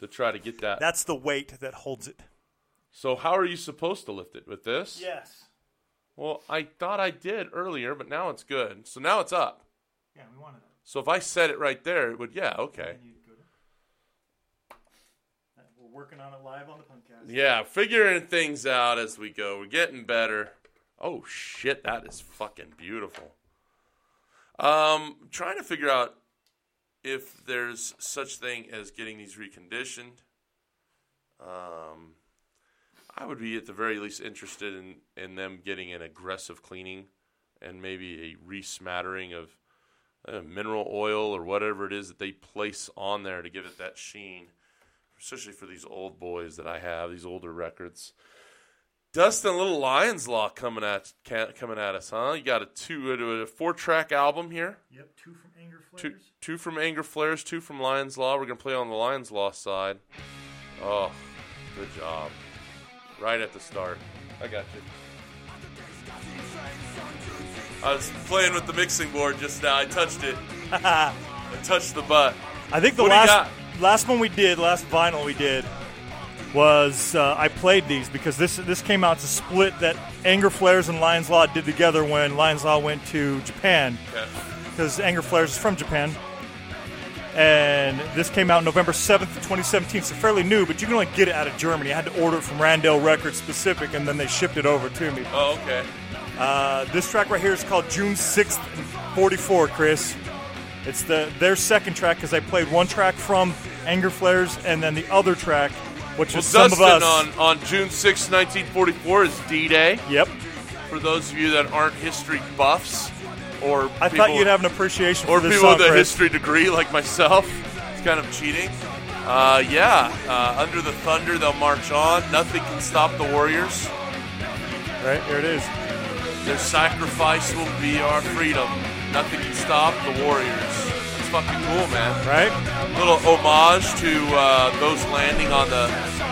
to try to get that.
That's the weight that holds it.
so how are you supposed to lift it with this?
Yes.
Well, I thought I did earlier, but now it's good. So now it's up.
Yeah, we wanted
So if I set it right there, it would yeah, okay.
We're working on it live on the podcast.
Yeah, figuring things out as we go. We're getting better. Oh shit, that is fucking beautiful. Um, trying to figure out if there's such thing as getting these reconditioned. Um, I would be at the very least interested in in them getting an aggressive cleaning and maybe a resmattering of uh, mineral oil or whatever it is that they place on there to give it that sheen especially for these old boys that I have, these older records. Dustin, little Lions Law coming at ca- coming at us, huh? You got a two a four track album here.
Yep, two from Anger
Two two from Anger Flares, two from Lions Law. We're gonna play on the Lions Law side. Oh, good job! Right at the start. I got you. I was playing with the mixing board just now. I touched it. I touched the butt.
I think the
What
last last one we did, last vinyl we did, was uh, I played these because this this came out to split that Anger Flares and Lions Law did together when Lions Law went to Japan
Okay.
because Anger Flares is from Japan. And this came out November 7th, 2017, so fairly new, but you can only get it out of Germany. I had to order it from Randale Records specific, and then they shipped it over to me.
Oh, okay.
Uh, this track right here is called June 6th, 44, Chris. It's the their second track because I played one track from Anger Flares and then the other track, which
Well,
is some
Dustin
of us.
on, on June 6, 1944 is D-Day.
Yep.
For those of you that aren't history buffs or
I
people,
thought you'd have an appreciation
or
for this
people
song,
with a
Chris.
history degree like myself. It's kind of cheating. Uh, yeah, uh, under the thunder they'll march on. Nothing can stop the warriors.
Right here it is.
Their sacrifice will be our freedom. Nothing can stop the warriors. Fucking cool, man.
Right?
Little homage to uh, those landing on the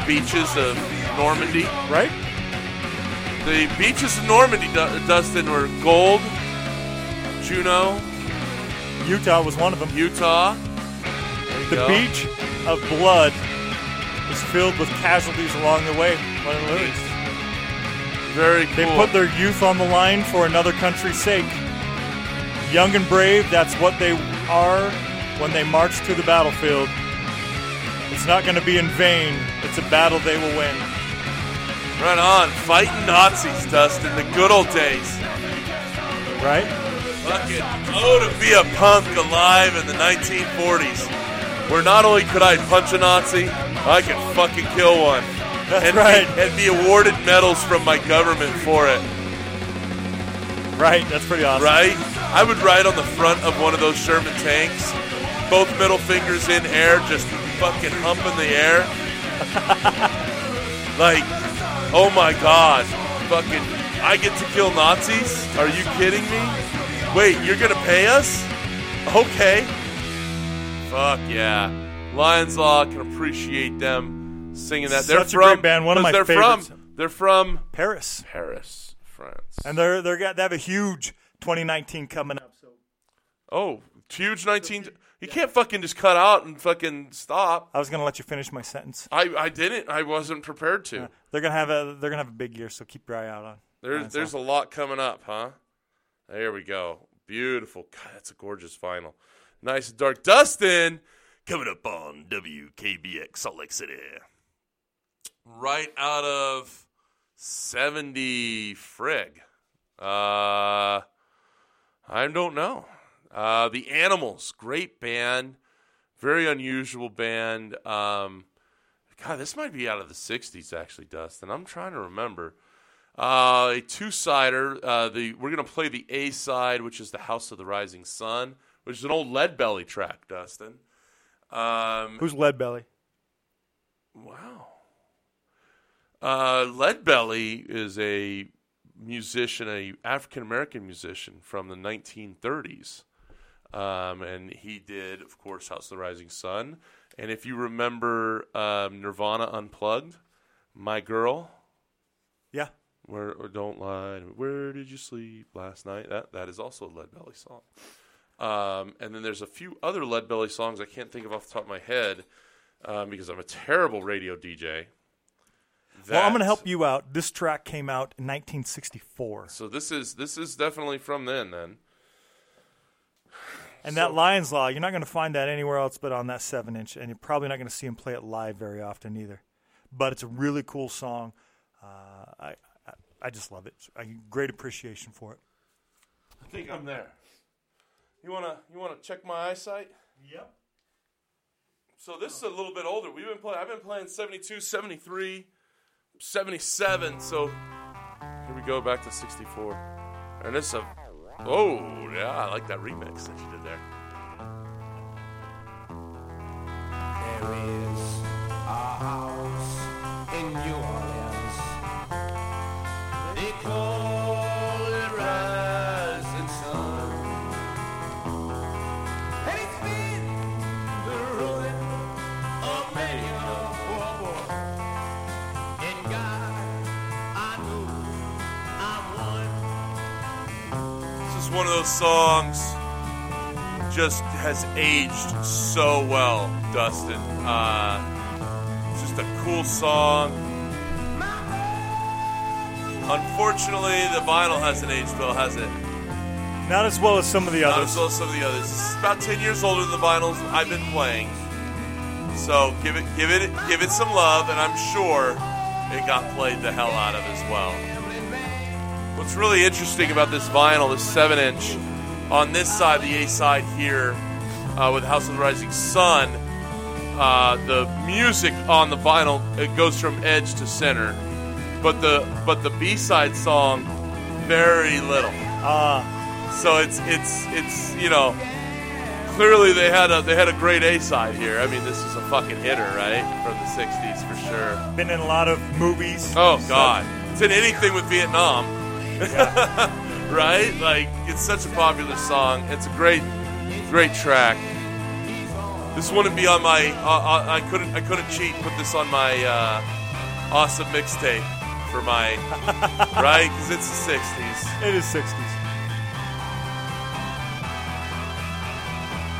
beaches of Normandy.
Right?
The beaches of Normandy, Du- Dustin, were gold, Juno,
Utah was one of them.
Utah.
The
go.
beach of blood is filled with casualties along the way. One of the.
Very cool.
They put their youth on the line for another country's sake. Young and brave, that's what they are when they march to the battlefield. It's not going to be in vain. It's a battle they will win.
right on, fighting Nazis, Dustin, the good old days.
Right?
Fucking, oh, to be a punk alive in the 1940s, where not only could I punch a Nazi, I could fucking kill one.
That's
and
right.
And be awarded medals from my government for it.
Right. That's pretty awesome.
right? I would ride on the front of one of those Sherman tanks, both middle fingers in air, just fucking humping the air. like, oh my god, fucking I get to kill Nazis? Are you kidding me? Wait, you're gonna pay us? Okay. Fuck yeah. Lions Law can appreciate them singing that. They're
Such a
from
great band, one of my
they're
favorites.
From, they're from
Paris,
Paris, France.
and they're they're got they have a huge 2019 coming up. So
oh, huge 19. You can't fucking just cut out and fucking stop.
I was gonna let you finish my sentence.
I, I didn't. I wasn't prepared to.
They're gonna have a they're gonna have a big year, so keep your eye out on.
There's
Lions
there's a lot coming up, huh? There we go. Beautiful. God, that's a gorgeous vinyl. Nice and dark. Dustin coming up on WKBX Salt Lake City. Right out of 70 frig. Uh I don't know. Uh The Animals, great band. Very unusual band. Um God, this might be out of the 60s actually, Dustin. I'm trying to remember. Uh, a two-sider. Uh, the we're gonna play the A side, which is the House of the Rising Sun, which is an old Lead Belly track, Dustin. Um,
Who's Lead Belly?
wow. Uh, Lead Belly is a musician, a African American musician from the 1930s, um, and he did, of course, House of the Rising Sun. And if you remember um, Nirvana Unplugged, My Girl.
Yeah,
Where or don't lie. Where did you sleep last night? That that is also a Lead Belly song. Um, and then there's a few other Lead Belly songs I can't think of off the top of my head um, because I'm a terrible radio DJ.
Well, I'm going to help you out. This track came out in 1964,
So this is this is definitely from then. Then
and that Lions Law, you're not going to find that anywhere else but on that seven inch, and you're probably not going to see him play it live very often either. But it's a really cool song. Uh, I, I I just love it. I great appreciation for it.
I think I'm there. You wanna you wanna check my eyesight?
Yep.
So this is a little bit older. We've been playing. I've been playing 72, 73, 77. So here we go back to 64. And it's a oh yeah, I like that remix that you did there. Songs just has aged so well, Dustin. Uh, it's just a cool song. Unfortunately, the vinyl hasn't aged well, has it?
Not as well as some of the others.
Not
others.
as well as some of the others. Is about ten years older than the vinyls I've been playing. So give it, give it, give it some love, and I'm sure it got played the hell out of as well. What's really interesting about this vinyl, this seven inch, on this side, the A side here, uh, with House of the Rising Sun, uh, the music on the vinyl it goes from edge to center, but the but the B side song, very little.
Ah,
So it's it's it's you know clearly they had a they had a great A side here. I mean this is a fucking hitter, right? From the '60s for sure.
been in a lot of movies.
Oh God, it's in anything with Vietnam, right? Like it's such a popular song. It's a great great track. This wouldn't be on my. Uh, uh, I couldn't. I couldn't cheat. Put this on my uh, awesome mixtape for my right because it's the '60s.
It is 60s.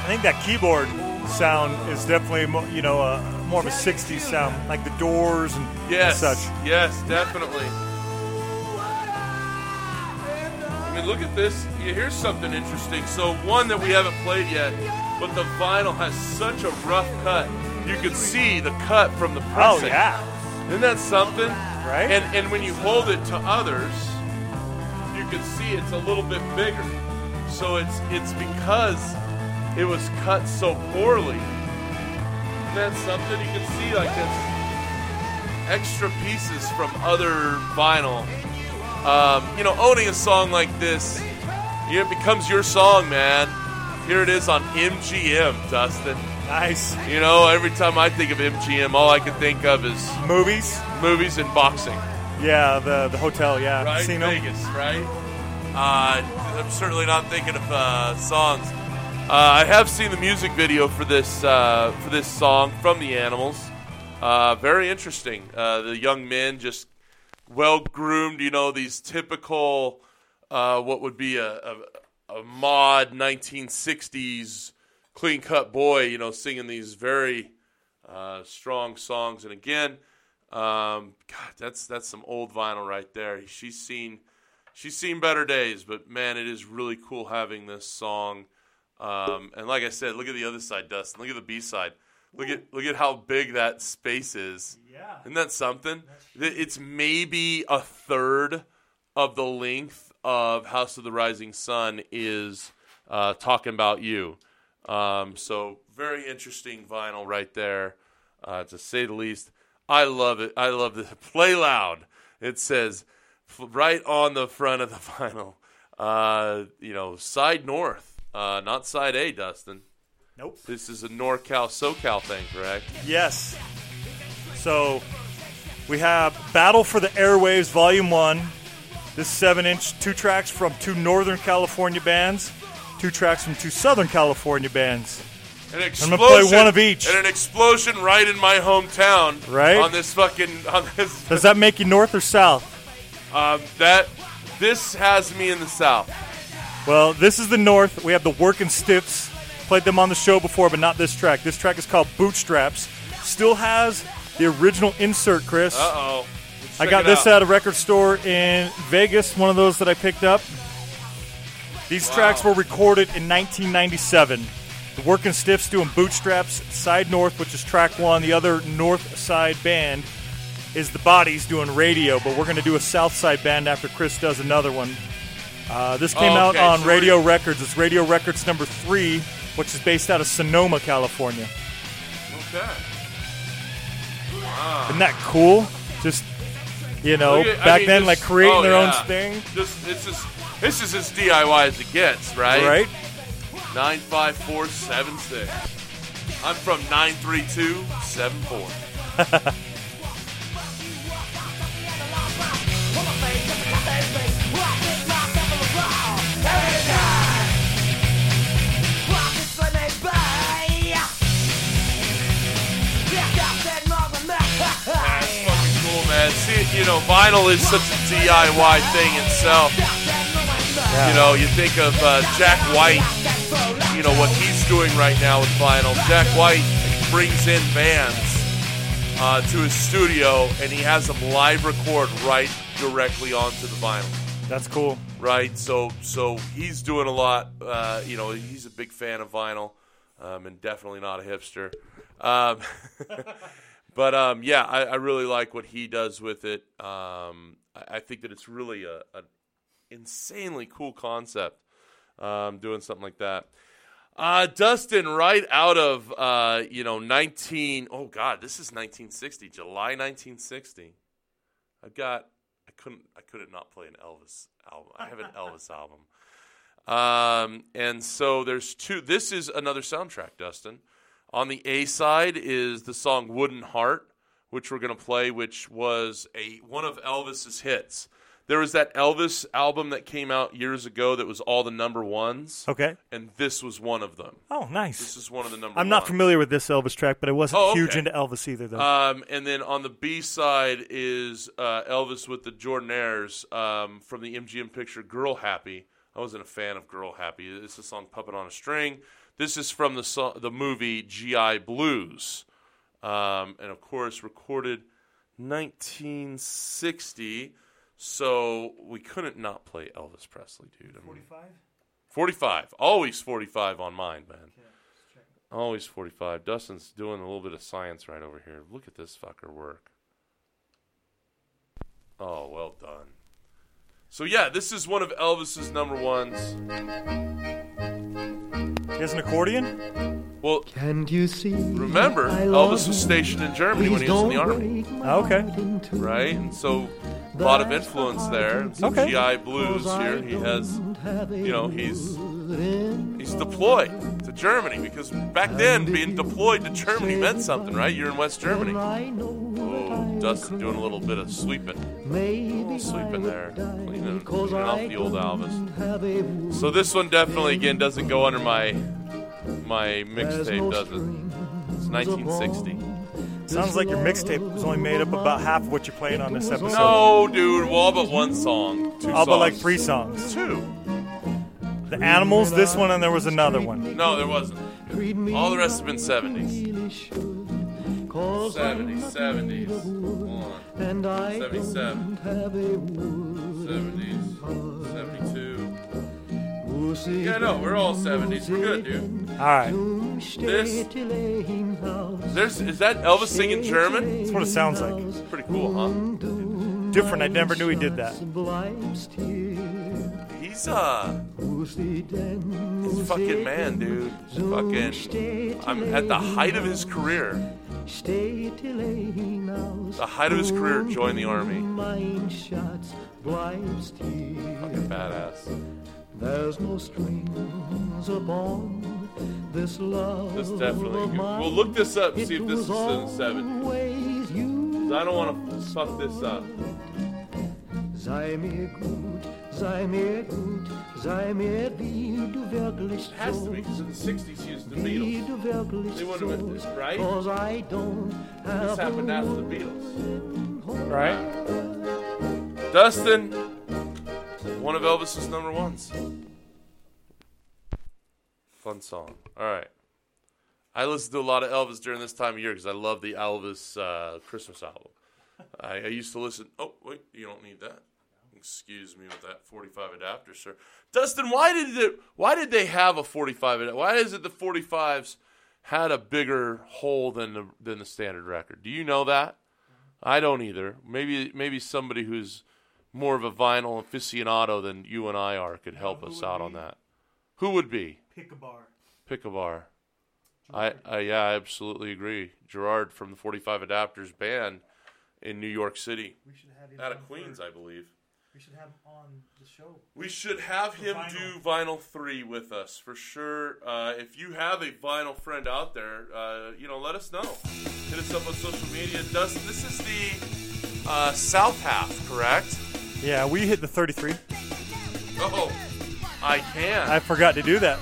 I think that keyboard sound is definitely, you know, uh, more of a 60s sound, like the doors and, and such.
Yes, definitely. Mean, look at this. Here's something interesting. So, one that we haven't played yet, but the vinyl has such a rough cut. You can see the cut from the
oh,
pressing.
Oh, yeah.
Isn't that something?
Right?
And and when you hold it to others, you can see it's a little bit bigger. So it's it's because it was cut so poorly. Isn't that something? You can see like this extra pieces from other vinyl. Um, you know, owning a song like this, it becomes your song, man. Here it is on MGM, Dustin.
Nice.
You know, every time I think of MGM, all I can think of is
Movies?
movies and boxing.
Yeah, the the hotel. Yeah,
right?
Seen 'em.
Vegas, right? Uh, I'm certainly not thinking of uh, songs. Uh, I have seen the music video for this uh, for this song from the Animals. Uh, very interesting. Uh, the young men just well groomed. You know these typical uh, what would be a, a, a mod 1960s clean cut boy. You know, singing these very uh, strong songs. And again, um, God, that's that's some old vinyl right there. She's seen she's seen better days, but man, it is really cool having this song. Um, and like I said, look at the other side, Dustin. Look at the B side. Look at look at how big that space is.
Yeah.
Isn't that something? It's maybe a third of the length of House of the Rising Sun is uh, talking about you. Um, so very interesting vinyl right there, uh, to say the least. I love it. I love the play loud. It says right on the front of the vinyl. Uh, you know, side north, uh, not side A, Dustin.
Nope.
This is a NorCal SoCal thing, correct?
Yes. So we have Battle for the Airwaves Volume 1. This seven inch, two tracks from two Northern California bands, two tracks from two Southern California bands.
An explosion, I'm gonna
play one of each.
and an explosion right in my hometown.
Right?
on this fucking on this.
Does that make you North or South?
Um, that this has me in the south.
Well, this is the North. We have the Working Stiffs. Played them on the show before, but not this track. This track is called Bootstraps. Still has the original insert, Chris.
Uh oh.
I got this at a record store in Vegas, one of those that I picked up. These
Wow.
tracks were recorded in 1997. The Working Stiffs doing Bootstraps, Side North, which is track one. The other North Side band is the Bodies doing Radio, but we're going to do a South Side band after Chris does another one. Uh, this came
Oh,
out on Radio Records. It's Radio Records number three, which is based out of Sonoma, California.
Okay.
Isn't that cool? Just, you know,
at- I
back
mean,
then,
just-
like creating
oh,
their
yeah.
own thing.
Just this is this is as DIY as it gets, right?
Right?
Nine five four seven six. I'm from nine three two seven four. man. See, you know, vinyl is such a DIY thing itself. You know, you think of uh, Jack White. You know what he's doing right now with vinyl. Jack White brings in bands uh, to his studio, and he has them live record right directly onto the vinyl.
That's cool.
Right, so so he's doing a lot. Uh, you know, he's a big fan of vinyl, um, and definitely not a hipster. Um, but um, yeah, I, I really like what he does with it. Um, I, I think that it's really a, a insanely cool concept. Um, doing something like that. Uh, Dustin, right out of uh, you know nineteen. Oh God, this is nineteen sixty, July nineteen sixty. I've got. I couldn't. I couldn't not play an Elvis album. I have an Elvis album. Um, and so there's two. This is another soundtrack, Dustin. On the A side is the song "Wooden Heart," which we're gonna play, which was a one of Elvis's hits. There was that Elvis album that came out years ago that was all the number ones,
Okay.
and this was one of them.
Oh, nice.
This is one of the number.
I'm not
ones.
familiar with this Elvis track, but I wasn't
Oh,
huge into Elvis either, though.
Um, and then on the B side is uh, Elvis with the Jordanaires um, from the MGM picture Girl Happy. I wasn't a fan of Girl Happy. It's a song Puppet on a String. This is from the so- the movie GI Blues, um, and of course recorded 1960. So we couldn't not play Elvis Presley, dude. I mean, 45. Always 45 on mine, man. Always 45. Dustin's doing a little bit of science right over here. Look at this fucker work. Oh, well done. So, yeah, this is one of Elvis's number ones.
He has an accordion?
Well,
Can't you see?
remember, Elvis was stationed in Germany when he was in the army,
break my
Oh, okay.
heart in two.
right? And so, a lot of influence there. And some
Okay.
GI Blues here. He has, you know, he's he's deployed to Germany because back then being deployed to Germany meant something, right? You're in West Germany.
I know that I
Dustin doing a little bit of sweeping. A little sweeping there. Cleaning, cleaning off the old Elvis. So this one definitely, again, doesn't go under my my mixtape, does it? It's 1960.
Sounds like your mixtape was only made up about half of what you're playing on this episode.
No, dude, well, all but one song. Two
All but like three songs.
Two.
The Animals, this one, and there was another one.
No, there wasn't. All the rest have been 70s. 70s, 70s. Hold on.
And I
77.
don't have a word.
70s, 72.
Oh,
Yeah, no, we're all 70s. We're good, dude.
All right.
don't
This-
stay till ein Haus.
There's, is that Elvis singing German?
That's what it sounds like.
Pretty cool, huh?
Different. I never knew he did that.
He's uh,
wo sie denn
he's a fucking man, dude. Fucking, I'm at the height of his career.
Steh till ein Haus.
The height of his career, joined the army.
Mein Schatz, bleibst hier.
Fucking badass.
There's no strings upon this love.
This definitely. We'll look this up, see
It
if this is in the 70s. I don't want to fuck this up.
Sei mir gut, sei mir gut, sei mir wie du wirklich
It has to be, because in the 60s he used the
Wie
Beatles.
du wirklich
They wouldn't have this, right?
Cause I don't have
This happened after the. Beatles.
Right?
Dustin, one of Elvis's number ones. Fun song. All right. I listen to a lot of Elvis during this time of year because I love the Elvis uh, Christmas album. I, I used to listen. Oh, wait, you don't need that. Excuse me with that 45 adapter, sir. Dustin, why did it? Why did they have a 45? ad- Why is it the 45s had a bigger hole than the than the standard record? Do you know that? I don't either. Maybe maybe somebody who's more of a vinyl aficionado than you and I are could help us out on that. Who would be?
Pick a bar.
Pick a bar. I, I yeah, I absolutely agree. Gerard from the 45 Adapters band in New York City,
We should have him
out of Queens, I believe.
We should have him on the show.
We should have him
vinyl.
do vinyl three with us for sure. Uh, if you have a vinyl friend out there, uh, you know, let us know. Hit us up on social media. Dustin, this is the uh, south half, correct?
Yeah, we hit the 33.
Oh, I can.
I forgot to do that.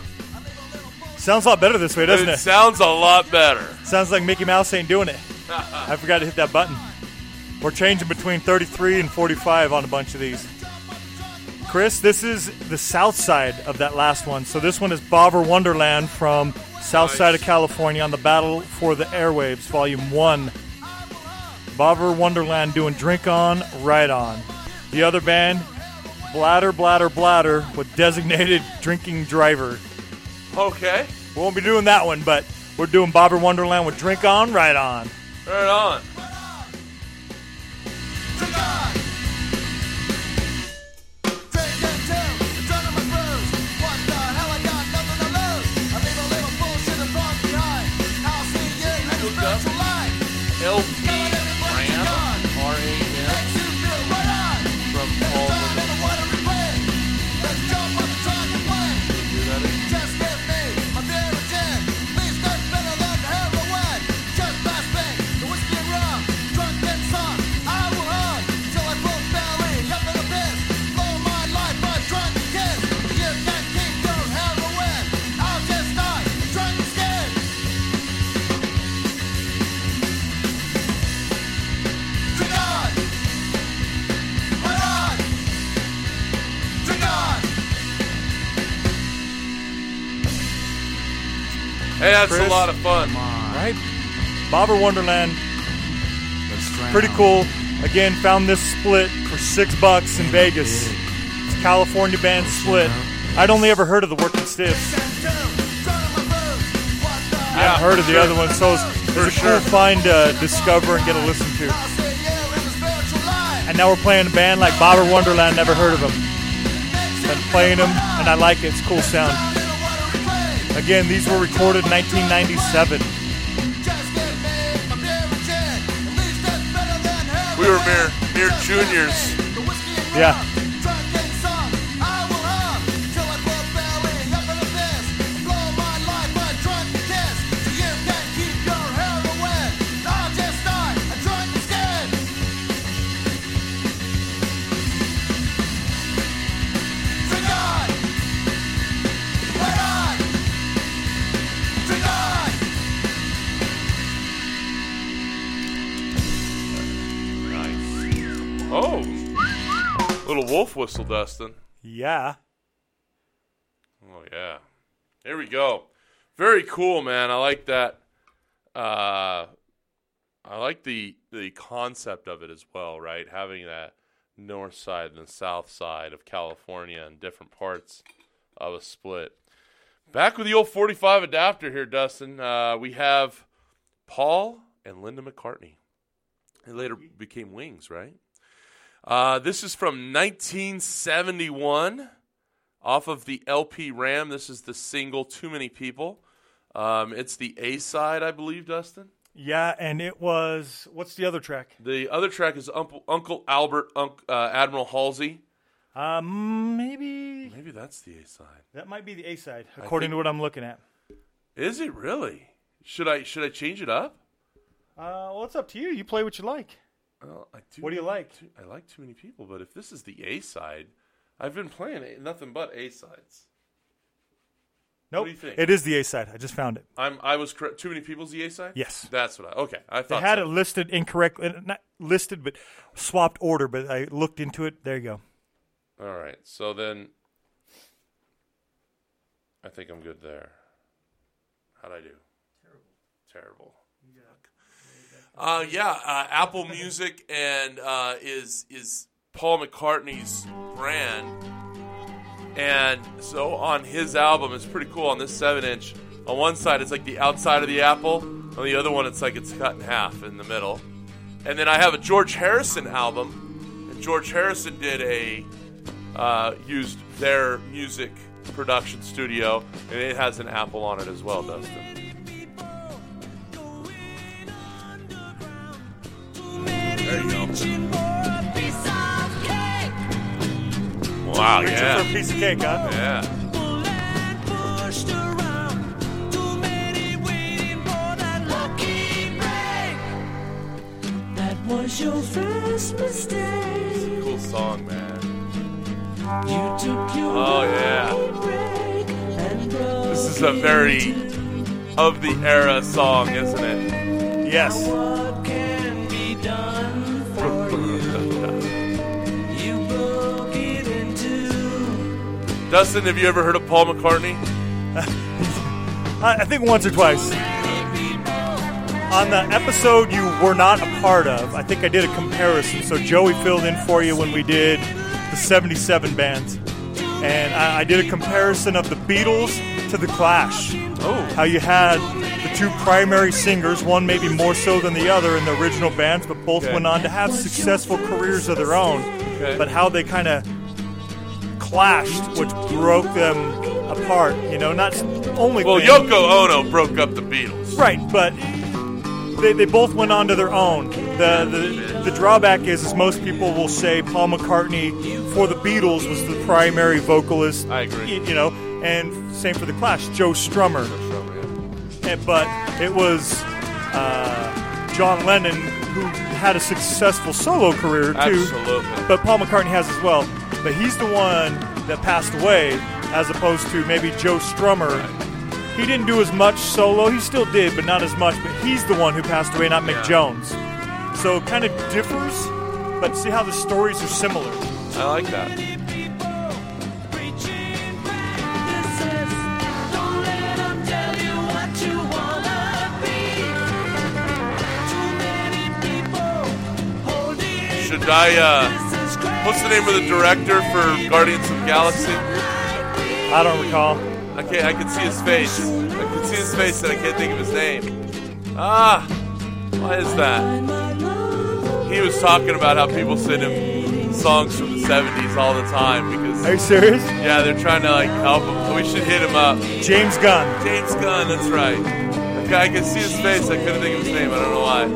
Sounds a lot better this way, doesn't
it
it?
sounds a lot better.
Sounds like Mickey Mouse ain't doing it. I forgot to hit that button. We're changing between 33 and 45 on a bunch of these. Chris, this is the south side of that last one. So this one is Bobber Wonderland from south
Nice.
side of California on the Battle for the Airwaves, Volume 1. Bobber Wonderland doing Drink On, Right On. The other band, Bladder, Bladder, Bladder with designated drinking driver.
Okay,
We won't be doing that one, but we're doing Bobber Wonderland with Drink On, Right On.
right on. LP lot of fun.
Right? Bobber Wonderland, pretty cool. Again, found this split for six bucks in Vegas. It's a California band split. I'd only ever heard of the Working Stiffs. I
Yeah,
haven't heard
for
of the
sure.
other one, so it's,
For
it's a
sure.
cool find to discover and get a listen to. And now we're playing a band like Bobber Wonderland, never heard of them. Been playing them, and I like it. It's a cool sound. Again, these were recorded in 1997.
We were mere, mere juniors.
Yeah.
Wolf whistle, Dustin.
Yeah.
Oh yeah. Here we go. Very cool, man. I like that. Uh, I like the the concept of it as well, right? Having that north side and the south side of California and different parts of a split. Back with the old 45 adapter here, Dustin. Uh, we have Paul and Linda McCartney. They later became Wings, right? Uh, this is from 1971 off of the LP Ram. This is the single "Too Many People." Um, it's the A side, I believe, Dustin.
Yeah, and it was what's the other track?
The other track is Uncle, Uncle Albert, Unc uh, Admiral Halsey.
Um, maybe
Maybe that's the A side.
that might be the A side, according
think-
to what I'm looking at.
Is it really? Should I should I change it up?
Uh, well, it's up to you. You play what you like.
Well, I do
What do you like?
Too, I like too many people, but if this is the A side, I've been playing a, nothing but A sides.
Nope.
do you think?
It is the A side. I just found it.
I'm I was correct. Too many people's the A side.
Yes.
that's what I. Okay, I
They had
so.
it listed incorrectly, not listed, but swapped order. But I looked into it. There you go.
All right, so then I think I'm good there. How'd I do? Terrible. Terrible. Uh, yeah, uh, Apple Music and uh, is is Paul McCartney's brand, and so on his album, it's pretty cool. On this seven inch, on one side it's like the outside of the apple, on the other one it's like it's cut in half in the middle, and then I have a George Harrison album, and George Harrison did a uh, used their music production studio, and it has an apple on it as well, Dustin. Wow,
Reaching
yeah.
for a piece of cake, huh?
Yeah.
That was your first mistake.
Cool song, man.
You took your
Oh, yeah.
break and broke
This is a very of the era song, isn't it?
Yes.
Dustin, have you ever heard of Paul McCartney?
I, think once or twice. On the episode you were not a part of, I think I did a comparison. So Joey filled in for you when we did the 77 bands. And I, I did a comparison of the Beatles to the Clash.
Oh.
How you had the two primary singers, one maybe more so than the other in the original bands, but both
Okay.
went on to have successful careers of their own.
Okay.
But how they kind of clashed, which broke them apart. You know, not only
Well,
thing-
Yoko Ono broke up the Beatles.
Right, but they, they both went on to their own. The, the the drawback is, is most people will say Paul McCartney for the Beatles was the primary vocalist.
I agree.
y- You know, and same for the Clash, Joe Strummer. And- but it was uh, John Lennon who had a successful solo career too.
Absolutely.
But Paul McCartney has as well. But he's the one that passed away, as opposed to maybe Joe Strummer. He didn't do as much solo. He still did, but not as much. But he's the one who passed away, not Mick
Yeah.
Jones. So it kind of differs. But see how the stories are similar.
I like that.
Don't let 'em tell you what you wanna be. Too many people holding
Should I, uh,
This is crazy.
What's the name of the director for Guardians of the Galaxy?
I don't recall.
I can't, I can see his face. I can see his face and I can't think of his name. Ah, why is that? He was talking about how people send him songs from the 70s all the time because,
Are you serious?
yeah, they're trying to, like, help him. We should hit him up.
James Gunn.
James Gunn, that's right. Okay, I can see his face. I couldn't think of his name. I don't know why.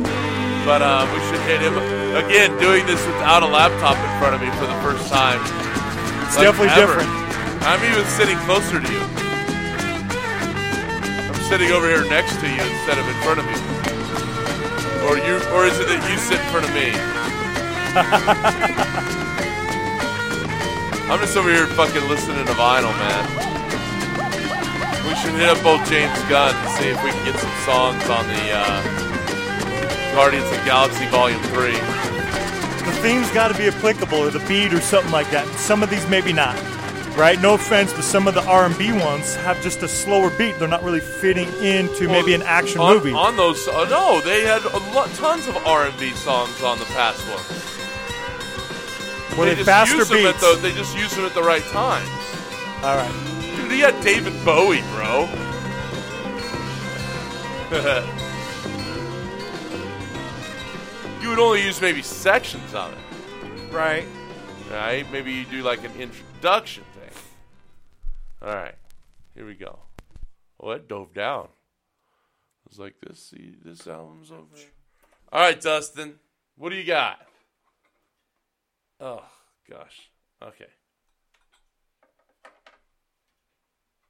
But um, we should hit him. Again, doing this without a laptop in front of me for the first time.
It's definitely different.
I'm even sitting closer to you. I'm sitting over here next to you instead of in front of you. Or you, or is it that you sit in front of me? I'm just over here fucking listening to vinyl, man. We should hit up both James Gunn and see if we can get some songs on the uh, Guardians of Galaxy Volume 3.
the theme's got to be applicable or the beat or something like that. Some of these maybe not. Right? No offense, but some of the R&B ones have just a slower beat. They're not really fitting into maybe an action
on,
movie.
On those, uh, no, they had a lot, tons of R and B songs on the past ones.
Were they
just
faster
use them at
beats?
the, They just use them at the right times.
All right.
Dude, he had David Bowie, bro. you would only use maybe sections of it,
Right.
right? Maybe you do like an introduction thing. All right, here we go. Oh, it dove down. I was like, this, see, this album's over. All right, Dustin, what do you got? Oh gosh. Okay.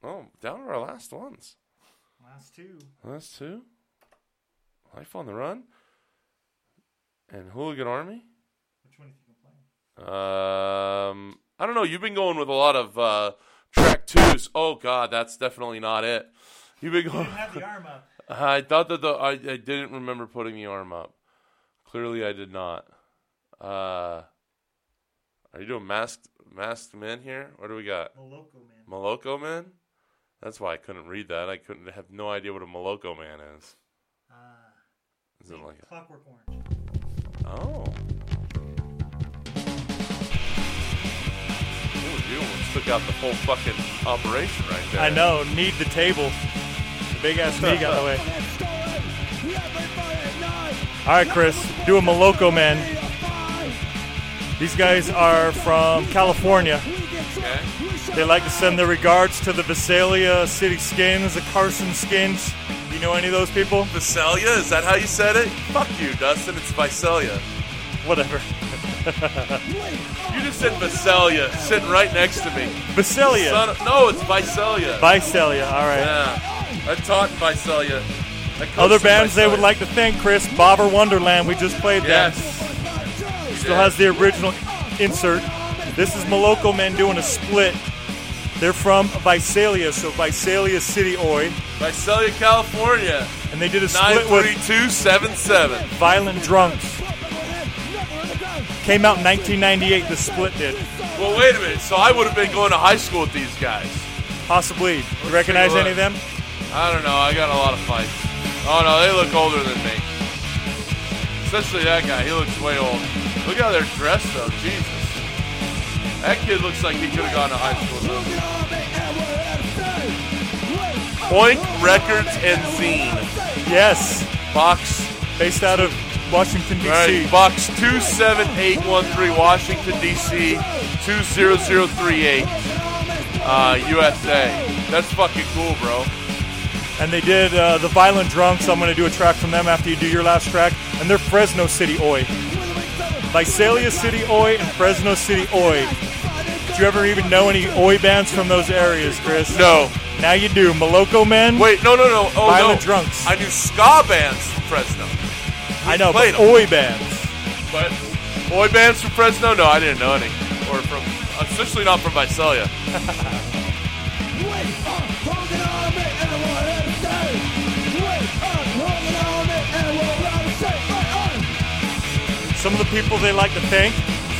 Oh, down to our last ones.
Last two.
Last two. Life on the Run. And Hooligan Army.
Which one do you think I'm playing?
Um, I don't know. You've been going with a lot of uh, track twos. Oh God, that's definitely not it. You've been going.
have the arm up.
I thought that the I, I didn't remember putting the arm up. Clearly, I did not. Uh, are you doing masked masked men here? What do we got?
Maloko man.
Moloko man. That's why I couldn't read that. I couldn't have no idea what a Maloko man is. Is it like a,
Clockwork Orange.
Oh? You almost took out the whole fucking operation right there.
I know. Need the table. The big ass knee got in the way. All right, Chris. Do a Moloko, man. These guys are from California.
Okay.
They like to send their regards to the Visalia City Skins, the Carson Skins. You know any of those people?
Visalia? Is that how you said it? Fuck you, Dustin. It's Visalia.
Whatever.
You just said Visalia, sitting right next to me.
Visalia.
Of- no, it's Visalia.
Visalia. All right.
yeah, I taught Visalia. I
Other bands they would like to thank Chris. Bobber Wonderland. We just played that.
Yes.
Still has the original insert. This is Moloko Men doing a split. They're from Visalia, so Visalia City Oi.
Visalia, California.
And they did a split with
93277.
Violent Drunks. Came out in 1998, the split did.
Well, wait a minute. So I would have been going to high school with these guys.
Possibly. You recognize any of them?
I don't know. I got a lot of fights. Oh, no, they look older than me. Especially that guy. He looks way old. Look how they're dressed, though. Jesus. That kid looks like he could have gone to high school, though. Oink Records and Zine.
Yes.
Box
Based out of Washington, D.C.
Right, box 27813, Washington, D.C., 20038, uh, USA. That's fucking cool, bro.
And they did uh, the Violent Drunks. I'm going to do a track from them after you do your last track. And they're Fresno City Oi. Visalia City Oi and Fresno City Oi. Did you ever even know any Oi bands from those areas, Chris?
No.
Now you do. Moloko Men.
Wait, no, no, no. Oh,
Violent
no.
Drunks.
I knew ska bands from Fresno.
I know, but
'em.
Oi bands.
But boy bands from Fresno? No, I didn't know any. Or from, especially not from Visalia.
Some of the people they like to thank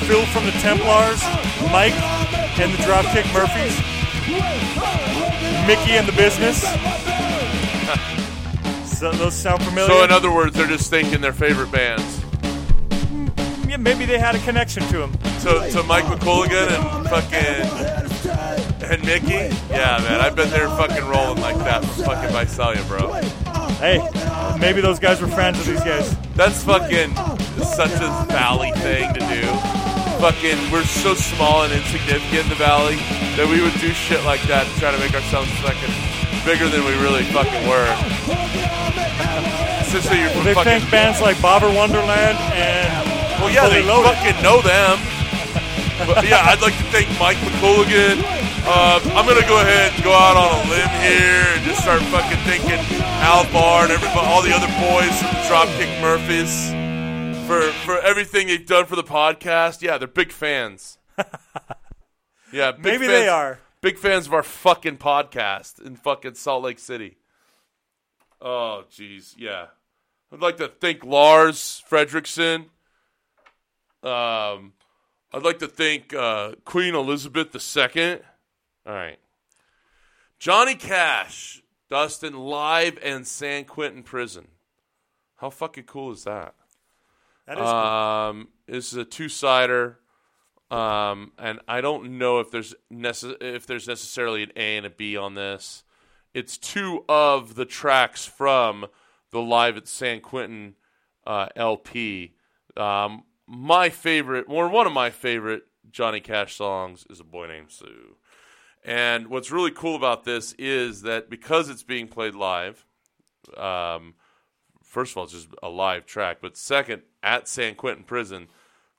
Phil from the Templars, Mike and the Dropkick Murphys, Mickey and the Business. so those sound familiar?
So, in other words, they're just thinking their favorite bands.
yeah, maybe they had a connection to him.
To, to Mike McColgan and fucking. And Mickey? Yeah, man, I've been there fucking rolling like that from fucking Visalia, bro.
Hey, maybe those guys were friends of these guys.
That's fucking such a valley thing to do. Fucking, we're so small and insignificant in the valley that we would do shit like that to try to make ourselves fucking bigger than we really fucking were. Essentially, you're from
They
fucking.
thank bands like Bobber Wonderland and
Well, yeah, they
Loaded.
fucking know them. But yeah, I'd like to thank Mike McColgan. Uh, I'm gonna go ahead and go out on a limb here and just start fucking thinking Al Barr and everybody, all the other boys from the Dropkick Murphys for for everything they've done for the podcast. Yeah, they're big fans. Yeah, big
maybe
fans,
they are.
big fans of our fucking podcast in fucking Salt Lake City. Oh, jeez, yeah. I'd like to thank Lars Frederiksen Um, I'd like to thank uh, Queen Elizabeth II. All right. Johnny Cash, Dustin live in San Quentin prison. How fucking cool is that?
That is.
Um, this is a two-sider, um, and I don't know if there's necess- if there's necessarily an A and a B on this. It's two of the tracks from the live at San Quentin uh, LP. Um, my favorite, or one of my favorite Johnny Cash songs, is "A Boy Named Sue." And what's really cool about this is that because it's being played live, um, first of all, it's just a live track, but second, at San Quentin Prison,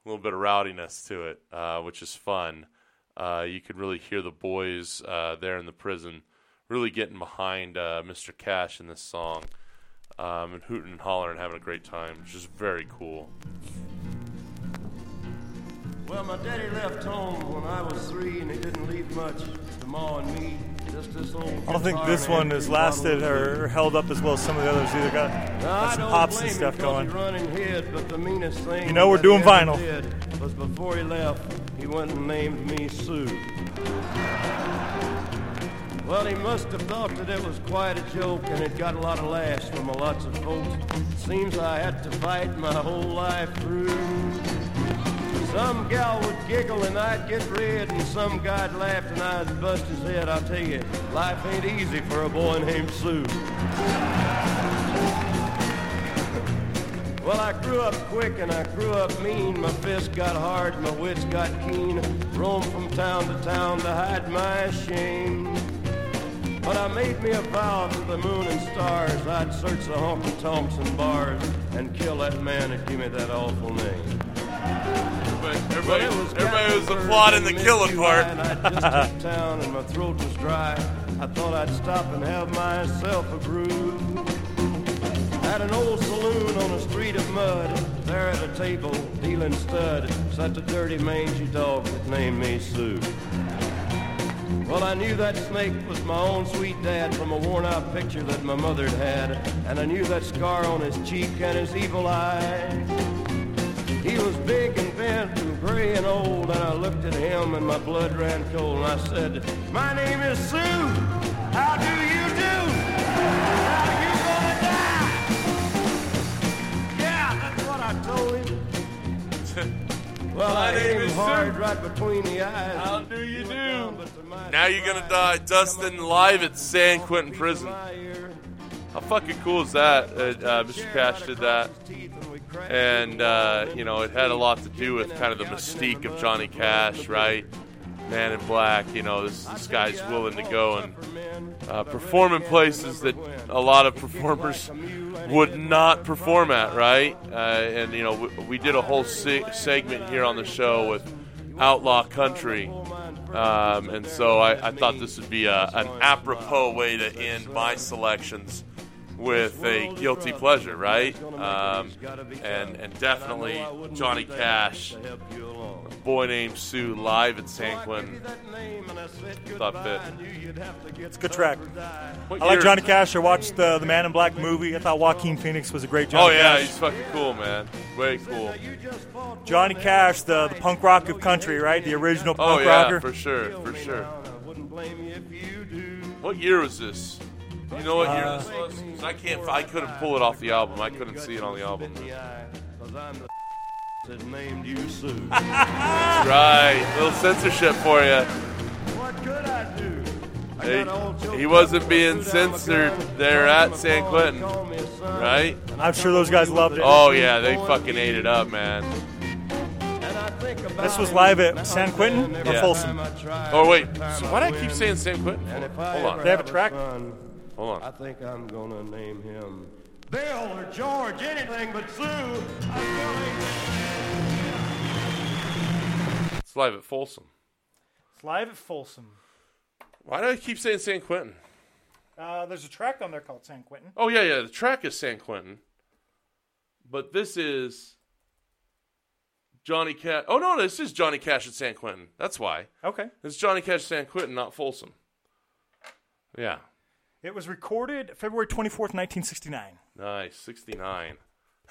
a little bit of rowdiness to it, uh, which is fun. Uh, you can really hear the boys uh, there in the prison really getting behind uh, Mr. Cash in this song um, and hooting and hollering and having a great time, which is very cool.
Well, my daddy left home when I was three, and he didn't leave much to Ma and me. Just this old.
I don't think this one has lasted or held up as well as some of the others. Either got, got some pops and stuff going.
You
know we're doing vinyl.
Did was before he left, he went and named me Sue. Well, he must have thought that it was quite a joke, and it got a lot of laughs from a lots of folks. Seems I had to fight my whole life through. Some gal would giggle and I'd get red, and some guy'd laugh and I'd bust his head. I'll tell you, life ain't easy for a boy named Sue. Well, I grew up quick and I grew up mean. My fists got hard, my wits got keen. Roamed from town to town to hide my shame. But I made me a vow to the moon and stars. I'd search the honky tonks and bars and kill that man that gave me that awful name.
Everybody,
But
everybody,
was
everybody was applauding the killing part.
I just town and my throat was dry. I thought I'd stop and have myself a brew. At an old saloon on a street of mud, there at a table dealing stud, sat the dirty mangy dog that named me Sue. Well, I knew that snake was my own sweet dad from a worn out picture that my mother'd had, and I knew that scar on his cheek and his evil eye. He was big and bent and gray and old, and I looked at him and my blood ran cold, and I said, My name is Sue. How do you do? How you gonna die? Yeah, that's what I told him. Well,
My
I
name
hit him
is
hard
Sue.
right between the eyes.
How do you do?
down, but to my
Now you're gonna die, Dustin, live at San Quentin Prison. How fucking cool is that? Uh, uh, Mr. Cash did that. And, uh, you know, it had a lot to do with kind of the mystique of Johnny Cash, right? Man in Black, you know, this, this guy's willing to go and uh, perform in places that a lot of performers would not perform at, right? Uh, and, you know, we, we did a whole se- segment here on the show with Outlaw Country. Um, and so I, I thought this would be a, an apropos way to end my selections with a guilty pleasure, right? Um, and and definitely Johnny Cash, boy named Sue, live at San Quentin. Thought fit.
It's a good track.
What
I like
year-
Johnny Cash. I watched the the Man in Black movie. I thought Joaquin Phoenix was a great Johnny
Oh yeah,
Cash.
he's fucking cool, man. Way cool.
Johnny Cash, the, the punk rock of country, right? The original punk
Oh
punk
yeah,
rocker.
for sure, for sure. What year was this? You know what year uh, this was? I can't. I couldn't pull it off the album. I couldn't see it on the album.
That named you Sue.
Right, little censorship for you.
what could I do? I
Hey,
got all choked
he wasn't being
food out my
censored there at San Quentin,
called me a son.
right?
I'm sure those guys loved it.
Oh yeah, they fucking ate it up, man.
And I think about
This was live at San Quentin or
every
Folsom?
time I try
Oh wait, so why do I keep saying San Quentin?
And if I
Hold on,
They have a track?
Son,
hold
I think I'm gonna name him Bill or George, anything but Sue. I'm gonna
It's live at Folsom.
It's live at Folsom.
Why do I keep saying San Quentin?
Uh, there's a track on there called San Quentin.
Oh yeah, yeah. The track is San Quentin, but this is Johnny Cash. Oh no, this is Johnny Cash at San Quentin. That's why
Okay.
it's Johnny Cash at San Quentin, not Folsom. Yeah,
It was recorded February 24th, 1969.
nice. Sixty nine.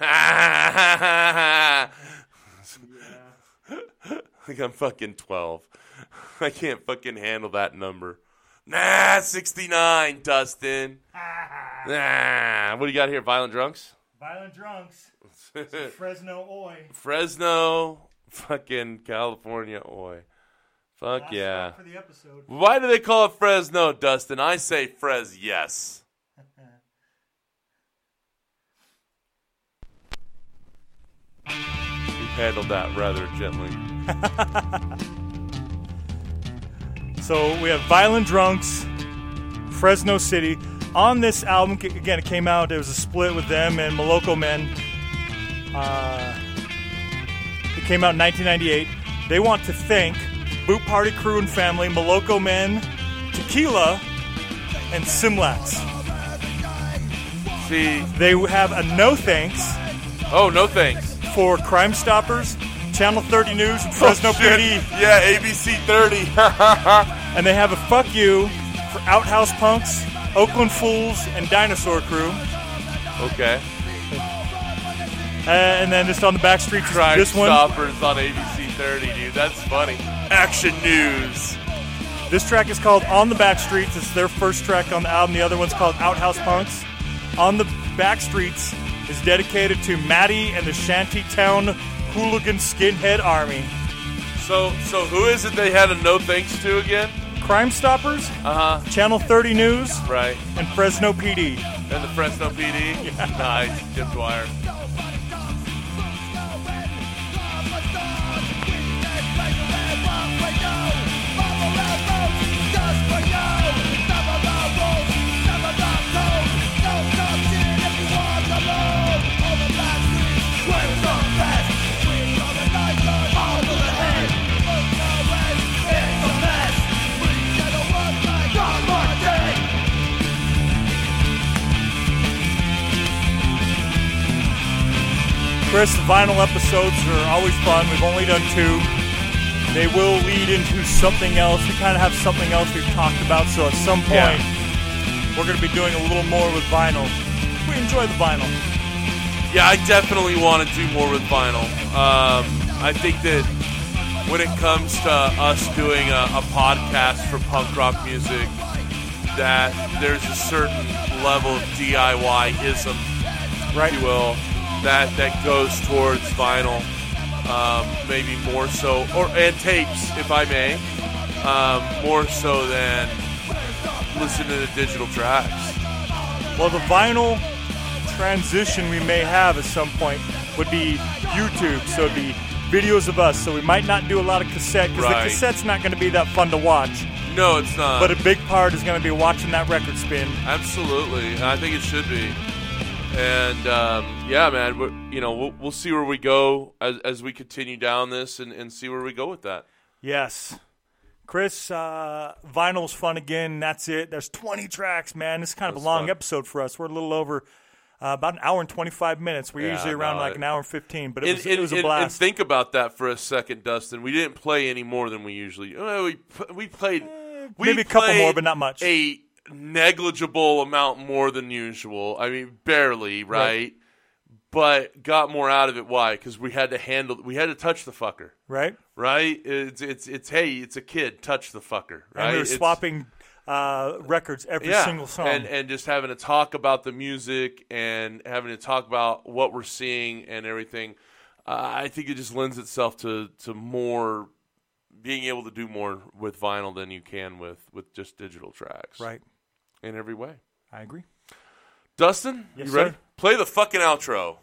like I'm fucking 12. I can't fucking handle that number. Nah, 69, Dustin. nah. What do you got here? Violent Drunks?
Violent drunks. Fresno Oi.
Fresno, fucking California, oi. Fuck
Last
yeah.
For the episode.
Why do they call it Fresno, Dustin? I say Fres yes. You handled that rather gently.
So we have Violent Drunks, Fresno City. On this album, again, it came out. it was a split with them and Moloko Men. Uh, it came out in 1998. They want to thank Boot Party Crew and Family, Moloko Men, Tequila, and Simlax.
See,
They have a no thanks
oh no thanks.
for Crime Stoppers, Channel 30 News, and Fresno
Oh, shit.
PD.
Yeah, ABC 30.
And they have a fuck you for Outhouse Punks, Oakland Fools, and Dinosaur Crew.
okay.
Uh, and then just on the back streets,
Crime
this one.
Stoppers on ABC 30, dude. That's funny. Action News.
This track is called On the Back Streets. It's their first track on the album. The other one's called Outhouse Punks. On the Back Streets is dedicated to Maddie and the Shantytown Hooligan Skinhead Army.
So, so who is it they had a no thanks to again?
Crime Stoppers,
Uh huh.
Channel 30 News,
Right.
and Fresno PD.
And the Fresno PD. Nice, Jim Dwyer.
Chris, the vinyl episodes are always fun. We've only done two. They will lead into something else. We kind of have something else we've talked about, so at some point,
Yeah.
we're going to be doing a little more with vinyl. We enjoy the vinyl.
Yeah, I definitely want to do more with vinyl. Um, I think that when it comes to us doing a, a podcast for punk rock music, that there's a certain level of DIY-ism,
Right.
if you will, that that goes towards vinyl. Um, maybe more so, or and tapes, if I may, um, more so than listening to the digital tracks.
Well, the vinyl transition we may have at some point would be YouTube, so it'd be videos of us. So we might not do a lot of cassette because
Right.
the cassette's not going to be that fun to watch.
No, it's not.
But a big part is going to be watching that record spin.
Absolutely, I think it should be. And um, yeah, man, you know we'll, we'll see where we go as, as we continue down this and, and see where we go with that.
Yes. Chris, uh, vinyl's fun again. That's it. There's 20 tracks, man. This is kind of
That's
a long
fun.
episode for us. We're a little over uh, about an hour and 25 minutes. We're
Yeah,
usually around
no,
like
it-
an hour and 15, but it
And,
was, it was a blast.
and think about that for a second, Dustin. We didn't play any more than we usually. we we played we
maybe a couple more, but not much.
A negligible amount more than usual. I mean, barely, right?
Right.
But got more out of it. Why? Because we had to handle. We had to touch the fucker.
right?
right? It's it's it's hey, it's a kid, touch the fucker, right?
And
It's-
swapping uh, records every
yeah,
single song.
and and just having to talk about the music and having to talk about what we're seeing and everything. Uh, I think it just lends itself to to more being able to do more with vinyl than you can with with just digital tracks,
right.
In every way.
I agree.
Dustin,
Yes,
you ready?
sir.
Play the fucking outro.